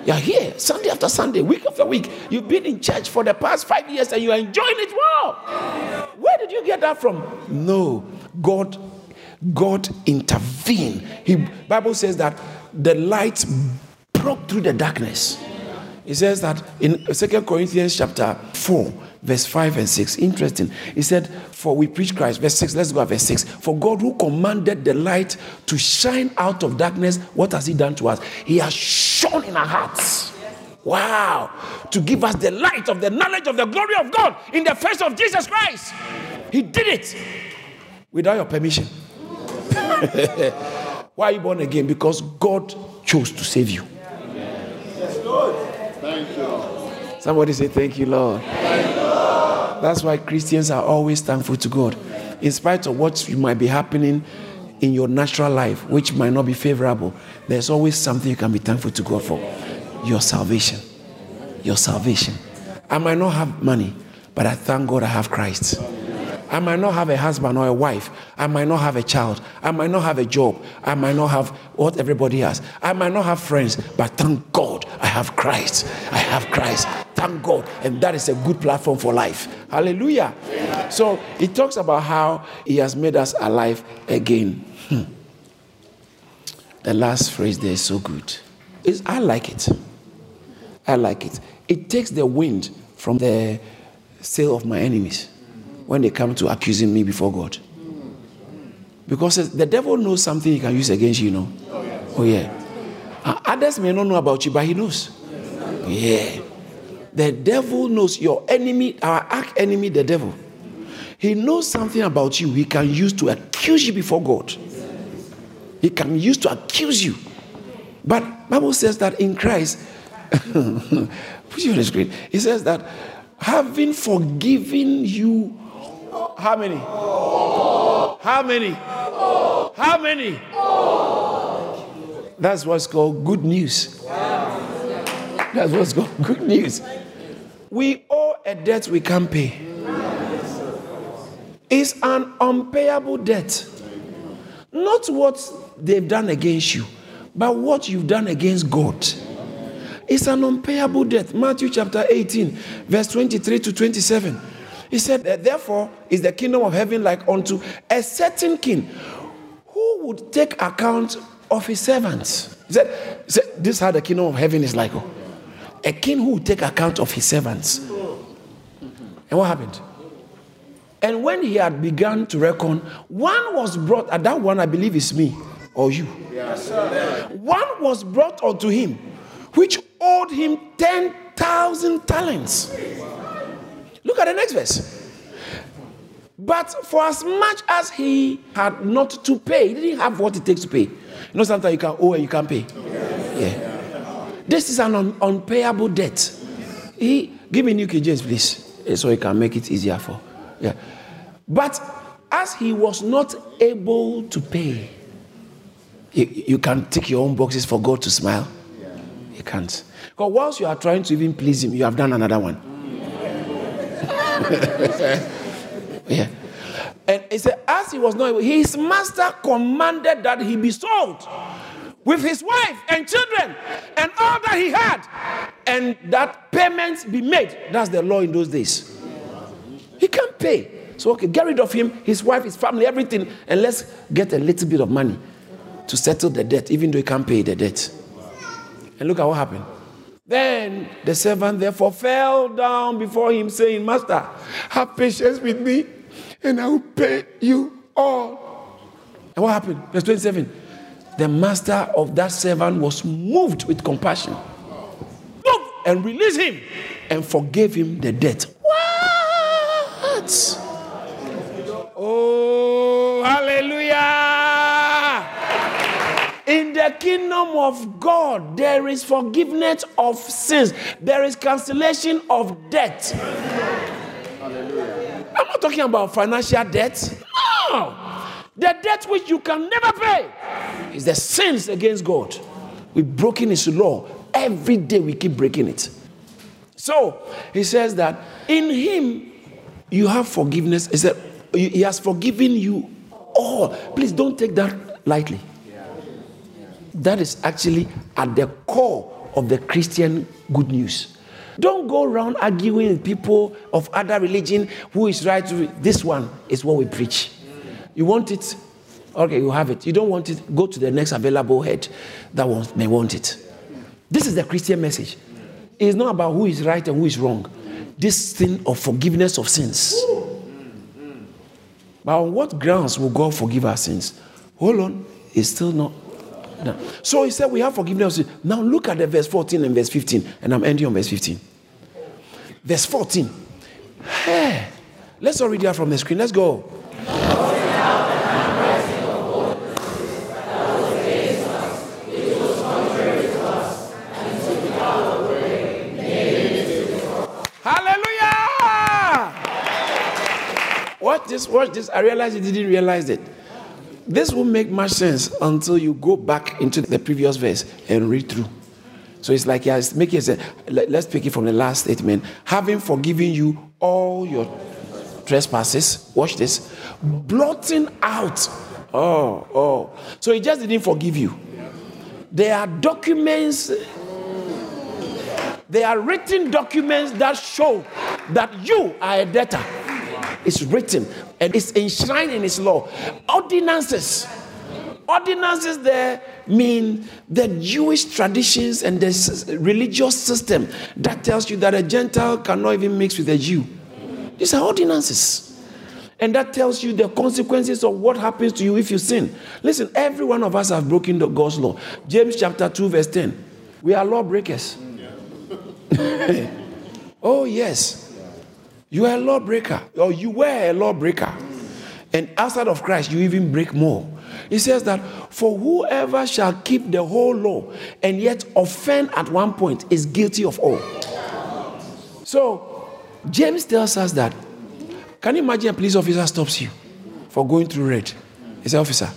You're here Sunday after Sunday, week after week. You've been in church for the past five years and you are enjoying it well. Where did you get that from? No, God, God intervened. He Bible says that the light broke through the darkness. He says that in Second Corinthians chapter 4, verse 5 and 6. Interesting. He said, For we preach Christ. Verse 6, let's go at verse 6. For God who commanded the light to shine out of darkness, what has He done to us? He has shone in our hearts. Wow. To give us the light of the knowledge of the glory of God in the face of Jesus Christ. He did it without your permission. Why are you born again? Because God chose to save you. Somebody say, Thank you, Lord. That's why Christians are always thankful to God. In spite of what might be happening in your natural life, which might not be favorable, there's always something you can be thankful to God for your salvation. Your salvation. I might not have money, but I thank God I have Christ. I might not have a husband or a wife. I might not have a child. I might not have a job. I might not have what everybody has. I might not have friends, but thank God I have Christ. I have Christ. Thank God. And that is a good platform for life. Hallelujah. So it talks about how He has made us alive again. Hmm. The last phrase there is so good. It's, I like it. I like it. It takes the wind from the sail of my enemies when they come to accusing me before God. Because the devil knows something he can use against you, you know. Oh, yeah. Others may not know about you, but he knows. Yeah. The devil knows your enemy, our arch enemy, the devil. He knows something about you he can use to accuse you before God. He can use to accuse you. But Bible says that in Christ, put you on the screen. It says that having forgiven you how many? How many? How many? That's what's called good news. That's what's called good news. We owe a debt we can't pay. It's an unpayable debt. Not what they've done against you, but what you've done against God. It's an unpayable debt. Matthew chapter 18, verse 23 to 27. He said, Therefore is the kingdom of heaven like unto a certain king who would take account of his servants. He said, he said This is how the kingdom of heaven is like. Oh. A king who would take account of his servants. And what happened? And when he had begun to reckon, one was brought, and that one I believe is me or you. Yes, one was brought unto him, which owed him 10,000 talents. Look at the next verse. But for as much as he had not to pay, he didn't have what it takes to pay. You know, sometimes you can owe and you can't pay. Yeah. This is an un- unpayable debt. He give me New King James, please, eh, so he can make it easier for. Yeah. But as he was not able to pay, you, you can take your own boxes for God to smile. You can't. Because once you are trying to even please him, you have done another one. yeah. And he said, as he was not his master commanded that he be sold with his wife and children and all that he had, and that payments be made. That's the law in those days. He can't pay. So, okay, get rid of him, his wife, his family, everything, and let's get a little bit of money to settle the debt, even though he can't pay the debt. And look at what happened. Then the servant therefore fell down before him, saying, Master, have patience with me, and I will pay you all. And what happened? Verse 27. The master of that servant was moved with compassion. Moved and released him and forgave him the debt. What? Oh, hallelujah. In the kingdom of God, there is forgiveness of sins, there is cancellation of debt. Hallelujah. I'm not talking about financial debt. No. The debt which you can never pay is the sins against God. We've broken his law. Every day we keep breaking it. So he says that in him you have forgiveness. He said he has forgiven you all. Please don't take that lightly. That is actually at the core of the Christian good news. Don't go around arguing with people of other religion who is right. This one is what we preach. You want it? Okay, you have it. You don't want it? Go to the next available head that wants, may want it. This is the Christian message. It's not about who is right and who is wrong. This thing of forgiveness of sins. But on what grounds will God forgive our sins? Hold on, it's still not so he said, We have forgiveness. Now look at the verse 14 and verse 15. And I'm ending on verse 15. Verse 14. Hey, let's all read that from the screen. Let's go. Hallelujah! Watch this, watch this. I realized he didn't realize it. This won't make much sense until you go back into the previous verse and read through. So it's like, yeah, make it, let's pick it from the last statement. Having forgiven you all your trespasses, watch this, blotting out. Oh, oh. So he just didn't forgive you. There are documents, there are written documents that show that you are a debtor. It's written and it's enshrined in his law. Ordinances. Ordinances there mean the Jewish traditions and the religious system that tells you that a Gentile cannot even mix with a Jew. These are ordinances. And that tells you the consequences of what happens to you if you sin. Listen, every one of us have broken the God's law. James chapter 2, verse 10. We are lawbreakers. oh, yes. You are a lawbreaker, or you were a lawbreaker. And outside of Christ, you even break more. He says that for whoever shall keep the whole law and yet offend at one point is guilty of all. So, James tells us that. Can you imagine a police officer stops you for going through red? He says, Officer,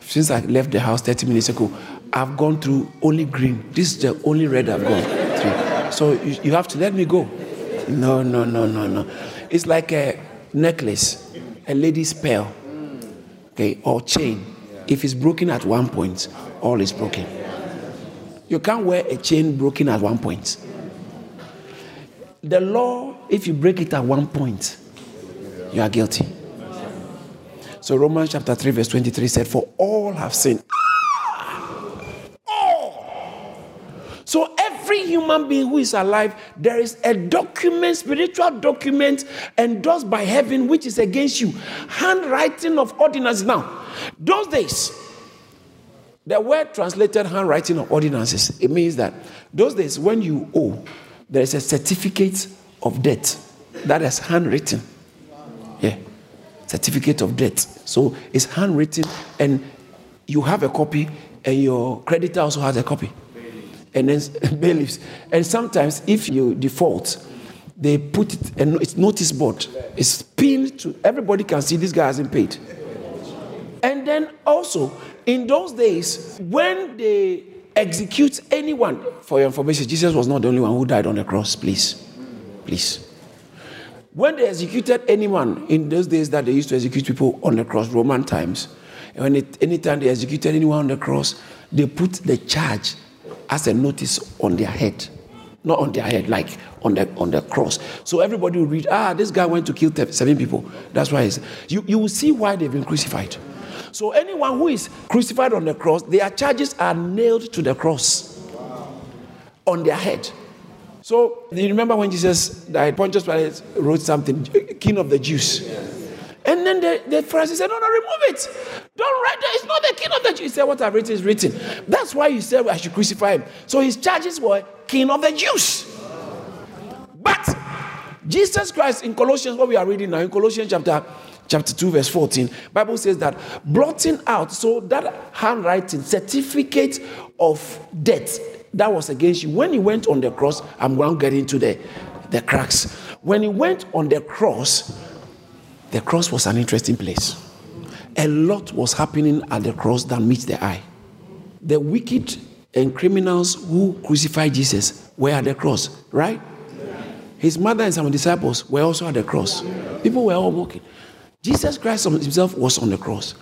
since I left the house 30 minutes ago, I've gone through only green. This is the only red I've gone through. So you, you have to let me go. No, no, no, no, no. It's like a necklace, a lady's pearl, okay, or chain. If it's broken at one point, all is broken. You can't wear a chain broken at one point. The law, if you break it at one point, you are guilty. So Romans chapter 3, verse 23 said, For all have sinned. All. So human being who is alive, there is a document, spiritual document endorsed by heaven, which is against you. Handwriting of ordinances. Now, those days, the word translated handwriting of ordinances, it means that those days when you owe, there is a certificate of debt that is handwritten. Yeah. Certificate of debt. So it's handwritten and you have a copy and your creditor also has a copy and then bailiffs. And sometimes, if you default, they put it, and it's notice board. It's pinned to everybody can see this guy hasn't paid. And then also, in those days, when they execute anyone, for your information, Jesus was not the only one who died on the cross, please. Please. When they executed anyone in those days that they used to execute people on the cross, Roman times, when it, anytime they executed anyone on the cross, they put the charge as a notice on their head. Not on their head, like on the on the cross. So everybody will read, ah, this guy went to kill seven people. That's why you, you will see why they've been crucified. So anyone who is crucified on the cross, their charges are nailed to the cross on their head. So you remember when Jesus died, Pontius Pilate wrote something, King of the Jews. And then the, the Pharisees said, No, no, remove it. Don't write that. It's not the king of the Jews. He said, What I've written is written. That's why you said I should crucify him. So his charges were king of the Jews. But Jesus Christ in Colossians, what we are reading now, in Colossians chapter chapter 2, verse 14, Bible says that blotting out, so that handwriting, certificate of debt that was against you. When he went on the cross, I'm going to get into the, the cracks. When he went on the cross, the cross was an interesting place. A lot was happening at the cross that meets the eye. The wicked and criminals who crucified Jesus were at the cross, right? His mother and some disciples were also at the cross. People were all walking. Jesus Christ himself was on the cross.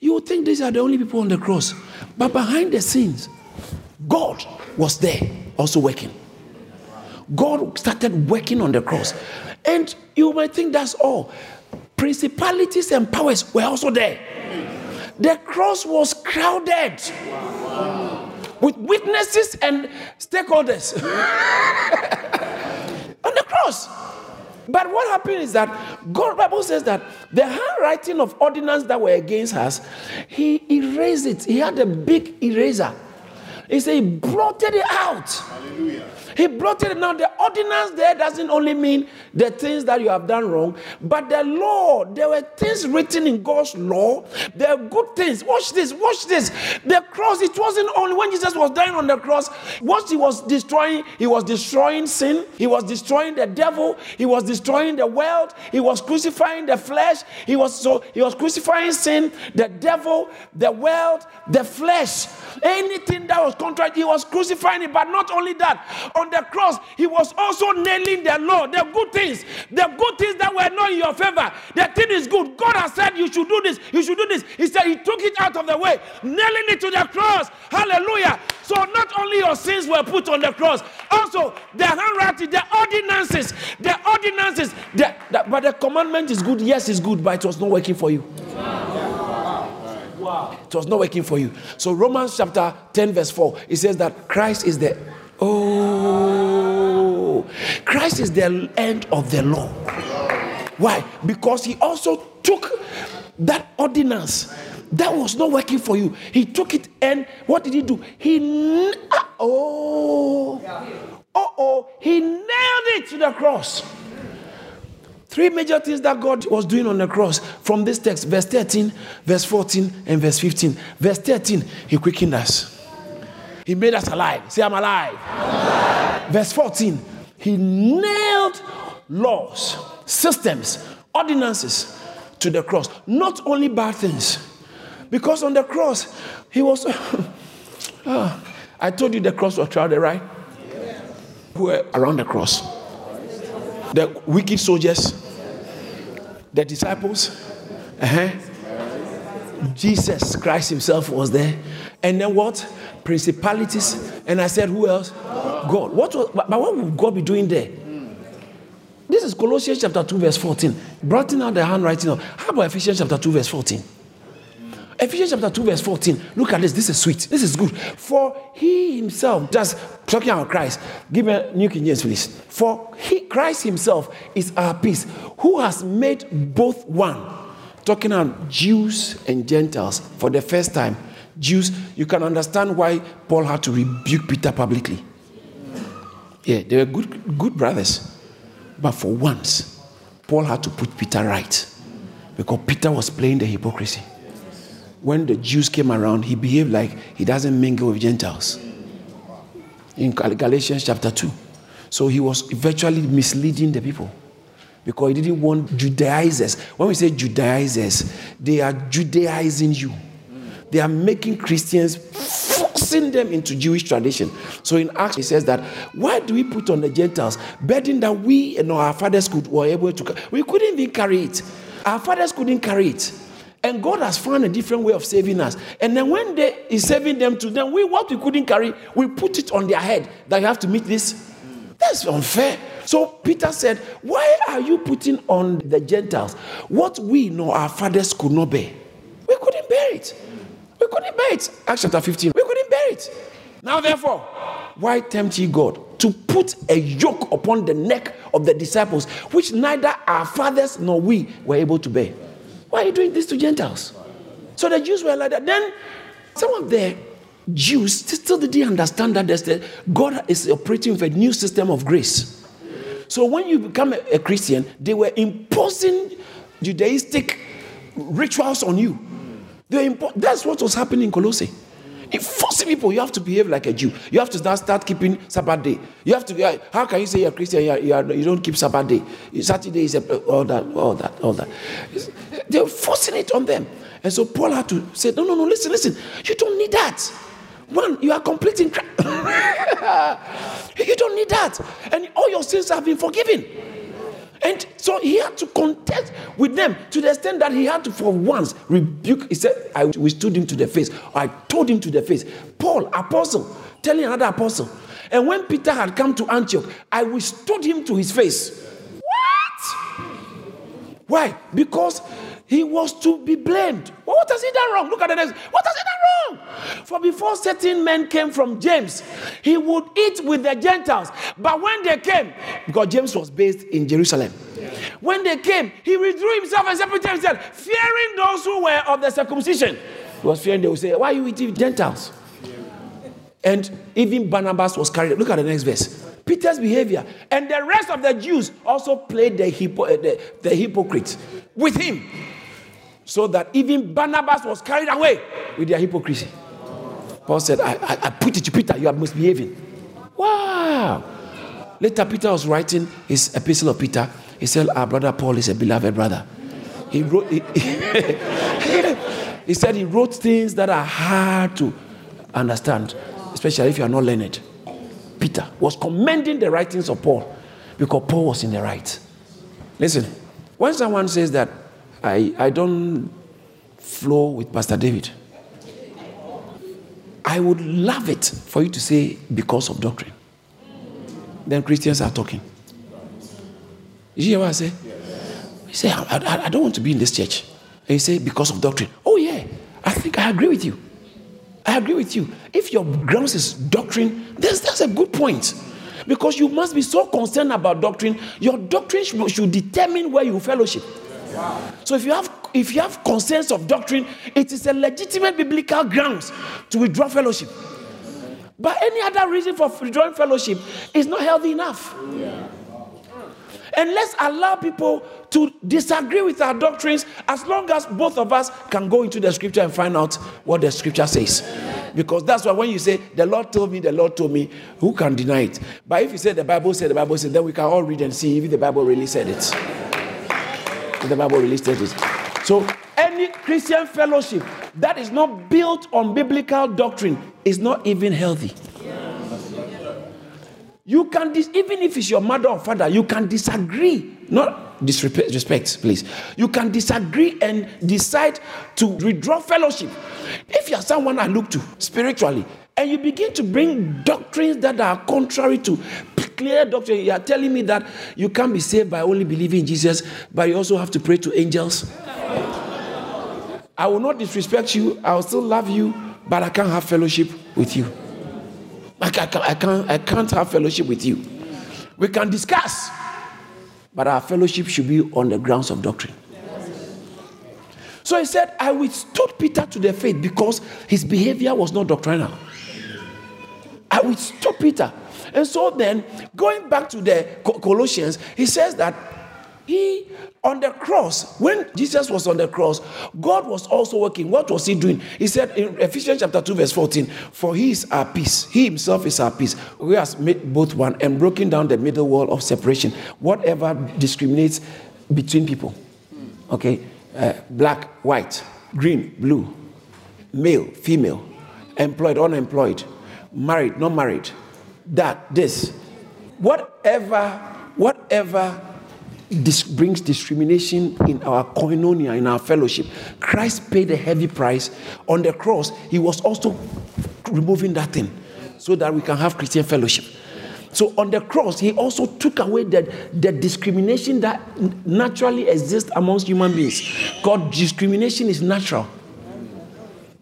You would think these are the only people on the cross. But behind the scenes, God was there also working. God started working on the cross. And you might think that's all principalities and powers were also there. The cross was crowded with witnesses and stakeholders on the cross. But what happened is that God Bible says that the handwriting of ordinance that were against us, he erased it. He had a big eraser. He said he blotted it out. Hallelujah. He brought it. Now, the ordinance there doesn't only mean the things that you have done wrong, but the law. There were things written in God's law. There are good things. Watch this. Watch this. The cross. It wasn't only when Jesus was dying on the cross. What he was destroying, he was destroying sin. He was destroying the devil. He was destroying the world. He was crucifying the flesh. He was so he was crucifying sin, the devil, the world, the flesh. Anything that was contrary, he was crucifying it. But not only that, on the cross, he was also nailing the law, the good things, the good things that were not in your favor. The thing is good. God has said you should do this, you should do this. He said he took it out of the way, nailing it to the cross. Hallelujah. So not only your sins were put on the cross, also the handwriting, the ordinances, the ordinances. The, the, but the commandment is good. Yes, it's good, but it was not working for you. Wow. It was not working for you. So Romans chapter 10, verse 4, it says that Christ is the oh Christ is the end of the law. Why? Because he also took that ordinance that was not working for you. He took it and what did he do? He oh oh oh he nailed it to the cross. Three major things that God was doing on the cross from this text, verse 13, verse 14, and verse 15. Verse 13, He quickened us. He made us alive. Say, I'm alive. alive. Verse 14, He nailed laws, systems, ordinances to the cross. Not only bad things, because on the cross, He was. oh, I told you the cross was crowded, right? Who were around the cross? The wicked soldiers, the disciples, uh-huh. Jesus Christ Himself was there. And then what? Principalities. And I said, who else? God. What was, but what would God be doing there? This is Colossians chapter 2, verse 14. Brought in out the handwriting of. How about Ephesians chapter 2, verse 14? Ephesians chapter 2, verse 14. Look at this. This is sweet. This is good. For he himself, just talking about Christ. Give me New King James, please. For he, Christ himself is our peace, who has made both one. Talking about Jews and Gentiles for the first time. Jews, you can understand why Paul had to rebuke Peter publicly. Yeah, they were good, good brothers. But for once, Paul had to put Peter right because Peter was playing the hypocrisy when the Jews came around, he behaved like he doesn't mingle with Gentiles. In Galatians chapter 2. So he was virtually misleading the people because he didn't want Judaizers. When we say Judaizers, they are Judaizing you. They are making Christians, forcing them into Jewish tradition. So in Acts, he says that why do we put on the Gentiles burden that we and our fathers could were able to? We couldn't even carry it. Our fathers couldn't carry it. And God has found a different way of saving us. And then when they is saving them to them, we what we couldn't carry, we put it on their head that you have to meet this. That's unfair. So Peter said, Why are you putting on the Gentiles what we know our fathers could not bear? We couldn't bear it. We couldn't bear it. Acts chapter 15. We couldn't bear it. Now, therefore, why tempt ye God to put a yoke upon the neck of the disciples, which neither our fathers nor we were able to bear? Why are you doing this to Gentiles? So the Jews were like that. Then some of the Jews still didn't understand that God is operating with a new system of grace. So when you become a, a Christian, they were imposing Judaistic rituals on you. They impo- that's what was happening in Colossae. In forcing people, you have to behave like a Jew. You have to start, start keeping Sabbath day. You have to. How can you say you're Christian? You, are, you, don't keep Sabbath day. Saturday is a, all that, all that, all that. They're forcing it on them, and so Paul had to say, "No, no, no. Listen, listen. You don't need that. One, you are completing. you don't need that, and all your sins have been forgiven." And so he had to contest with them to the extent that he had to, for once, rebuke. He said, I withstood him to the face. I told him to the face. Paul, apostle, telling another apostle. And when Peter had come to Antioch, I withstood him to his face. What? Why? Because he was to be blamed. What has he done wrong? Look at the next. What has he done wrong? For before certain men came from James, he would eat with the Gentiles. But when they came, because James was based in Jerusalem, when they came, he withdrew himself and separated himself, fearing those who were of the circumcision. He was fearing they would say, Why are you eating with Gentiles? And even Barnabas was carried. Look at the next verse. Peter's behavior. And the rest of the Jews also played the, hypo, the, the hypocrite with him. So that even Barnabas was carried away with their hypocrisy. Paul said, I, I, I put it to Peter, you are misbehaving. Wow. Later, Peter was writing his epistle of Peter. He said, Our brother Paul is a beloved brother. He wrote, he, he said he wrote things that are hard to understand, especially if you are not learned. Peter was commending the writings of Paul because Paul was in the right. Listen, when someone says that I, I don't flow with Pastor David, I would love it for you to say because of doctrine. Then Christians are talking. You hear what I say? You say, I, I, I don't want to be in this church. And you say, because of doctrine. Oh, yeah, I think I agree with you. I agree with you. If your grounds is doctrine, that's, that's a good point. Because you must be so concerned about doctrine, your doctrine should, should determine where you fellowship. So if you have if you have concerns of doctrine, it is a legitimate biblical grounds to withdraw fellowship. But any other reason for withdrawing fellowship is not healthy enough. And let's allow people to disagree with our doctrines as long as both of us can go into the scripture and find out what the scripture says. Because that's why when you say, The Lord told me, the Lord told me, who can deny it? But if you say the Bible said, the Bible said, then we can all read and see if the Bible really said it. The Bible said it. So any Christian fellowship that is not built on biblical doctrine is not even healthy. You can, dis- even if it's your mother or father, you can disagree. Not disrespect, please. You can disagree and decide to withdraw fellowship. If you're someone I look to spiritually, and you begin to bring doctrines that are contrary to clear doctrine, you are telling me that you can't be saved by only believing in Jesus, but you also have to pray to angels. I will not disrespect you, I will still love you, but I can't have fellowship with you. I, can't, I, can't, I can't have fellowship with you. We can discuss, but our fellowship should be on the grounds of doctrine. So he said, I withstood Peter to the faith because his behavior was not doctrinal. I withstood Peter. And so then, going back to the Colossians, he says that he on the cross, when Jesus was on the cross, God was also working. What was he doing? He said in Ephesians chapter 2, verse 14, For he is our peace. He himself is our peace. We have made both one and broken down the middle wall of separation. Whatever discriminates between people. Okay? Uh, black, white, green, blue, male, female, employed, unemployed, married, not married, that, this. Whatever, whatever this brings discrimination in our koinonia, in our fellowship. Christ paid a heavy price on the cross. He was also removing that thing so that we can have Christian fellowship. So on the cross, he also took away the, the discrimination that naturally exists amongst human beings. God, discrimination is natural.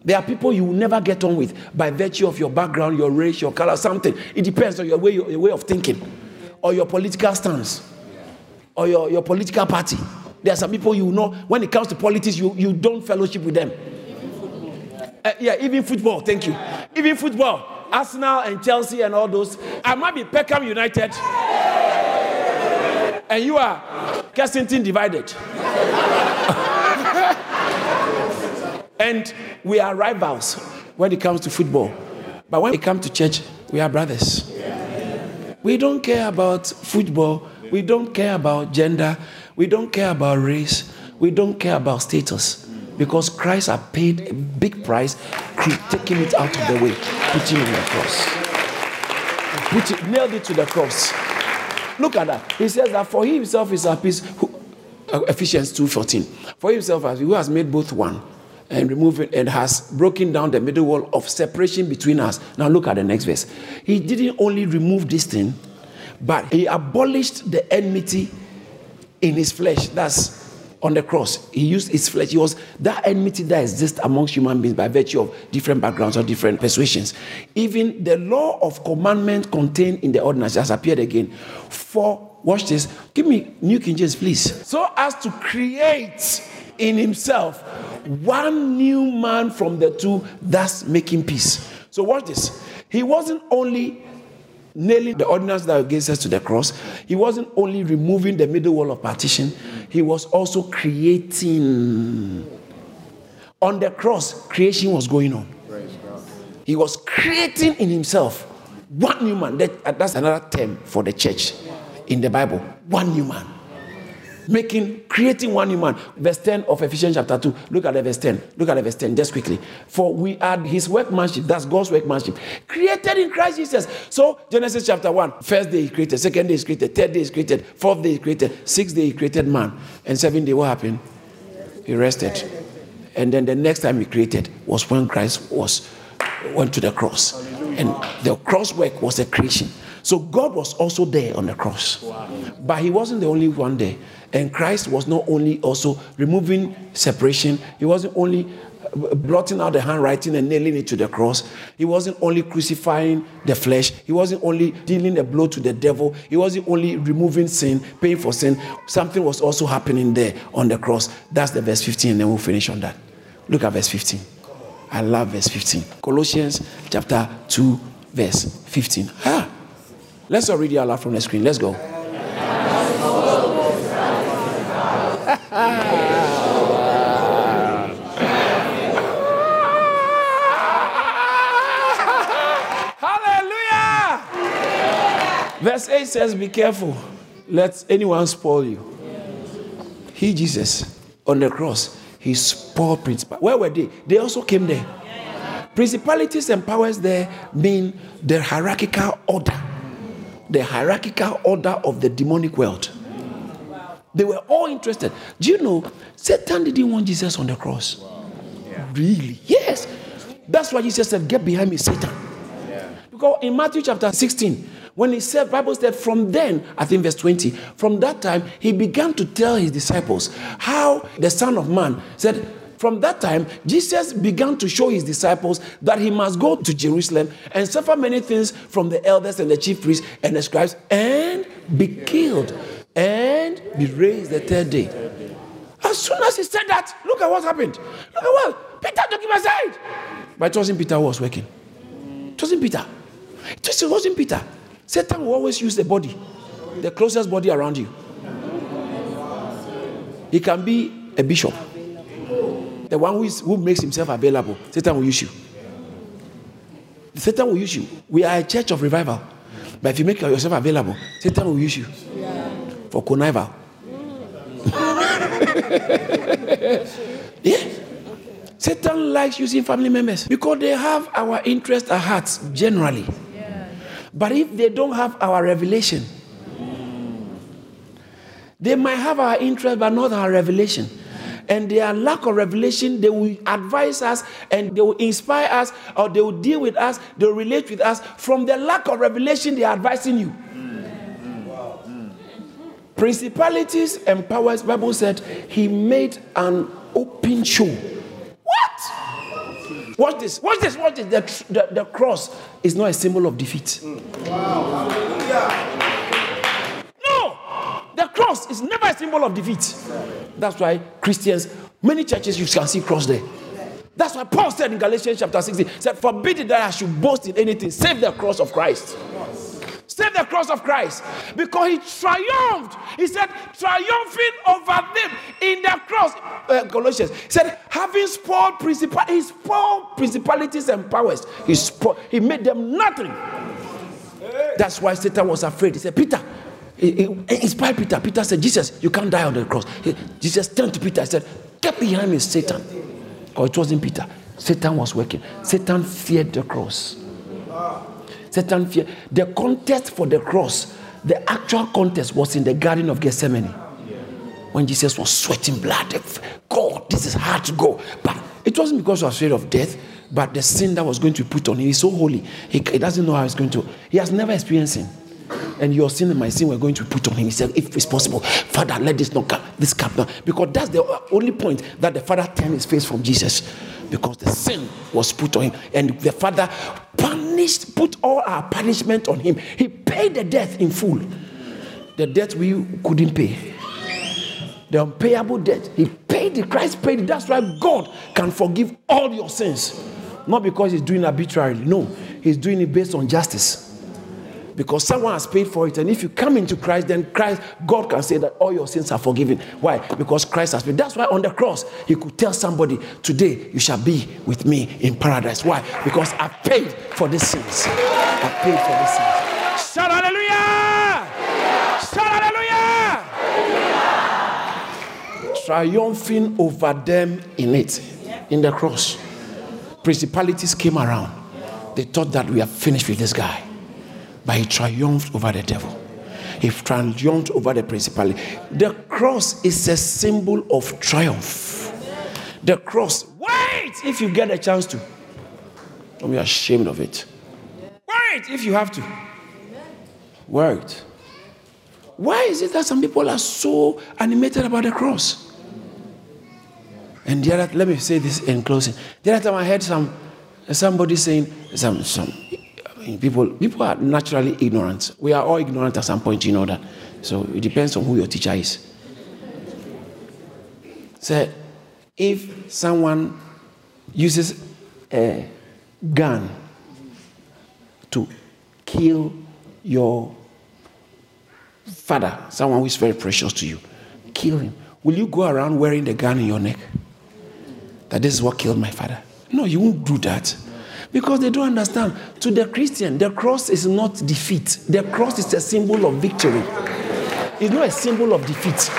There are people you will never get on with by virtue of your background, your race, your color, something. It depends on your way, your way of thinking or your political stance or your, your political party. There are some people you know, when it comes to politics, you, you don't fellowship with them. Uh, yeah, even football, thank you. Even football, Arsenal and Chelsea and all those. I might be Peckham United. And you are Kensington divided. and we are rivals when it comes to football. But when it comes to church, we are brothers. We don't care about football we don't care about gender. We don't care about race. We don't care about status. Because Christ has paid a big price, taking it out of the way, putting it on the cross. Put it, nailed it to the cross. Look at that. He says that for himself is a peace. Uh, Ephesians 2:14. For himself, who has made both one and removing and has broken down the middle wall of separation between us. Now look at the next verse. He didn't only remove this thing, but he abolished the enmity in his flesh. That's on the cross. He used his flesh. He was that enmity that exists amongst human beings by virtue of different backgrounds or different persuasions. Even the law of commandment contained in the ordinance has appeared again. For watch this. Give me New King James, please. So as to create in himself one new man from the two, thus making peace. So watch this. He wasn't only nailing the ordinance that against us to the cross, he wasn't only removing the middle wall of partition, he was also creating. On the cross, creation was going on. He was creating in himself one new man. That, that's another term for the church in the Bible. One new man making, creating one human. Verse 10 of Ephesians chapter 2. Look at the verse 10. Look at the verse 10, just quickly. For we are his workmanship, that's God's workmanship, created in Christ Jesus. So, Genesis chapter 1, first day he created, second day he created, third day he created, fourth day he created, sixth day he created man. And seventh day, what happened? He rested. And then the next time he created was when Christ was went to the cross. And the cross work was a creation. So God was also there on the cross. Wow. But he wasn't the only one there. And Christ was not only also removing separation, he wasn't only blotting out the handwriting and nailing it to the cross. He wasn't only crucifying the flesh. He wasn't only dealing a blow to the devil. He wasn't only removing sin, paying for sin. Something was also happening there on the cross. That's the verse 15, and then we'll finish on that. Look at verse 15. I love verse 15. Colossians chapter 2, verse 15. Ah. Let's all read it aloud from the screen. Let's go. Verse 8 says, Be careful, let anyone spoil you. He, Jesus, on the cross, he spoiled principalities. Where were they? They also came there. Principalities and powers there mean the hierarchical order, the hierarchical order of the demonic world. They were all interested. Do you know Satan didn't want Jesus on the cross? Wow. Yeah. Really? Yes. That's why Jesus said, Get behind me, Satan. Yeah. Because in Matthew chapter 16, when he said, Bible said, from then, I think verse 20, from that time, he began to tell his disciples how the Son of Man said, from that time, Jesus began to show his disciples that he must go to Jerusalem and suffer many things from the elders and the chief priests and the scribes and be killed and be raised the third day. As soon as he said that, look at what happened. Look at what Peter took him aside. But it wasn't Peter who was working. It wasn't Peter. It wasn't Peter. Satan will always use the body, the closest body around you. He can be a bishop, the one who, is, who makes himself available. Satan will use you. Satan will use you. We are a church of revival. But if you make yourself available, Satan will use you for connival. yeah. Satan likes using family members because they have our interest at heart generally. But if they don't have our revelation, they might have our interest but not our revelation. And their lack of revelation, they will advise us and they will inspire us or they will deal with us, they will relate with us. From the lack of revelation, they are advising you. Principalities and powers, Bible said, he made an open show. Watch this. Watch this. Watch this. The, the, the cross is not a symbol of defeat. Wow. No. The cross is never a symbol of defeat. That's why Christians, many churches, you can see cross there. That's why Paul said in Galatians chapter 16, said, Forbid that I should boast in anything save the cross of Christ. Save the cross of Christ because he triumphed. He said, triumphing over them in the cross. Uh, Colossians he said, having spoiled principal, he spoiled principalities and powers. He spoiled, he made them nothing. That's why Satan was afraid. He said, Peter, he, inspired Peter. Peter said, Jesus, you can't die on the cross. He, Jesus turned to Peter and said, Get behind me, Satan. Because it wasn't Peter. Satan was working. Satan feared the cross. Satan fear. The contest for the cross, the actual contest was in the Garden of Gethsemane. When Jesus was sweating blood. God, this is hard to go. But it wasn't because he was afraid of death, but the sin that was going to be put on him. is so holy. He, he doesn't know how he's going to. He has never experienced sin and your sin and my sin were going to put on him. He said, If it's possible, Father, let this not come, this come down. Because that's the only point that the Father turned his face from Jesus. Because the sin was put on him. And the Father punished, put all our punishment on him. He paid the debt in full. The debt we couldn't pay. The unpayable debt. He paid it. Christ paid it. That's why God can forgive all your sins. Not because he's doing it arbitrarily. No, he's doing it based on justice. Because someone has paid for it. And if you come into Christ, then Christ, God can say that all your sins are forgiven. Why? Because Christ has paid. That's why on the cross, He could tell somebody, Today you shall be with me in paradise. Why? Because I paid for the sins. I paid for the sins. Shout hallelujah! Shout hallelujah! Triumphing over them in it, in the cross. Principalities came around. They thought that we are finished with this guy but he triumphed over the devil. He triumphed over the principality. The cross is a symbol of triumph. The cross, wait if you get a chance to. Don't be ashamed of it. Wait if you have to. Wait. Why is it that some people are so animated about the cross? And the other, let me say this in closing. The other time I heard some somebody saying some some people people are naturally ignorant. We are all ignorant at some point, you know that. So it depends on who your teacher is. So if someone uses a gun to kill your father, someone who is very precious to you, kill him. Will you go around wearing the gun in your neck? That this is what killed my father. No, you won't do that. Because they don't understand. To the Christian, the cross is not defeat, the cross is a symbol of victory. It's not a symbol of defeat.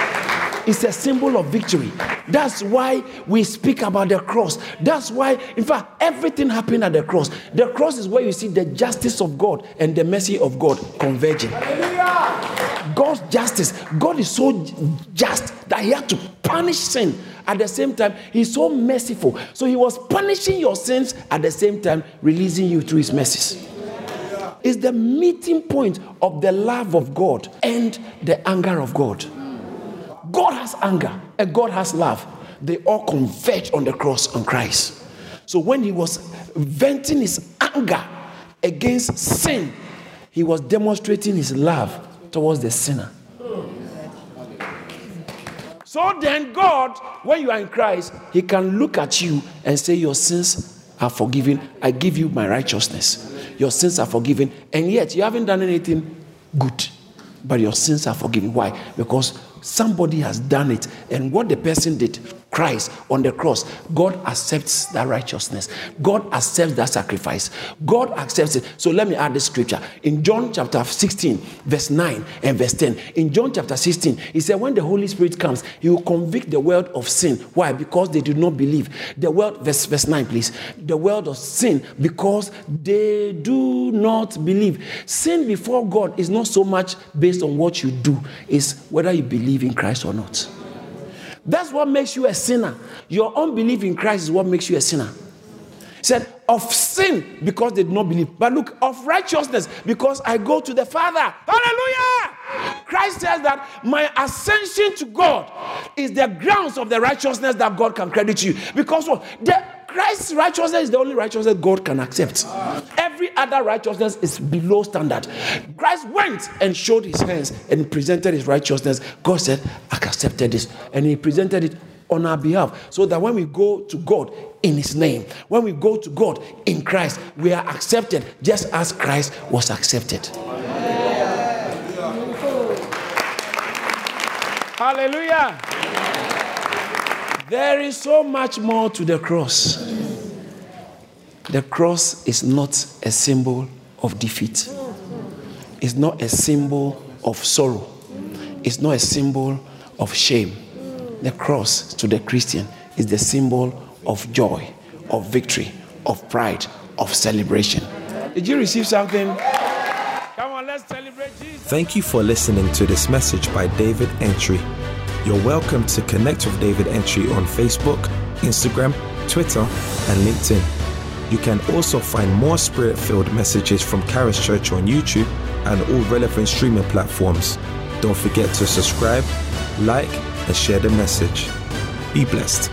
It's a symbol of victory. That's why we speak about the cross. That's why, in fact, everything happened at the cross. The cross is where you see the justice of God and the mercy of God converging. God's justice. God is so just that He had to punish sin. At the same time, He's so merciful. So He was punishing your sins at the same time, releasing you through His mercies. It's the meeting point of the love of God and the anger of God. God has anger and God has love. They all converge on the cross on Christ. So when he was venting his anger against sin, he was demonstrating his love towards the sinner. So then, God, when you are in Christ, He can look at you and say, Your sins are forgiven. I give you my righteousness. Your sins are forgiven. And yet, you haven't done anything good, but your sins are forgiven. Why? Because somebody has done it. And what the person did, Christ on the cross, God accepts that righteousness. God accepts that sacrifice. God accepts it. So let me add this scripture. In John chapter 16, verse 9 and verse 10. In John chapter 16, he said, When the Holy Spirit comes, he will convict the world of sin. Why? Because they do not believe. The world, verse, verse 9, please. The world of sin because they do not believe. Sin before God is not so much based on what you do, it's whether you believe in Christ or not. That's what makes you a sinner. Your unbelief in Christ is what makes you a sinner. He said, of sin because they did not believe. But look, of righteousness, because I go to the Father. Hallelujah! Christ says that my ascension to God is the grounds of the righteousness that God can credit you. Because what? The, Christ's righteousness is the only righteousness God can accept. Every other righteousness is below standard. Christ went and showed his hands and presented his righteousness. God said, I accepted this. And he presented it on our behalf so that when we go to God in his name, when we go to God in Christ, we are accepted just as Christ was accepted. Hallelujah. There is so much more to the cross. The cross is not a symbol of defeat, it's not a symbol of sorrow, it's not a symbol of shame. The cross to the Christian is the symbol of joy, of victory, of pride, of celebration. Did you receive something? Come on, let's celebrate Jesus. Thank you for listening to this message by David Antwi. You're welcome to connect with David Antwi on Facebook, Instagram, Twitter, and LinkedIn. You can also find more spirit filled messages from Charis Church on YouTube and all relevant streaming platforms. Don't forget to subscribe, like, and share the message. Be blessed.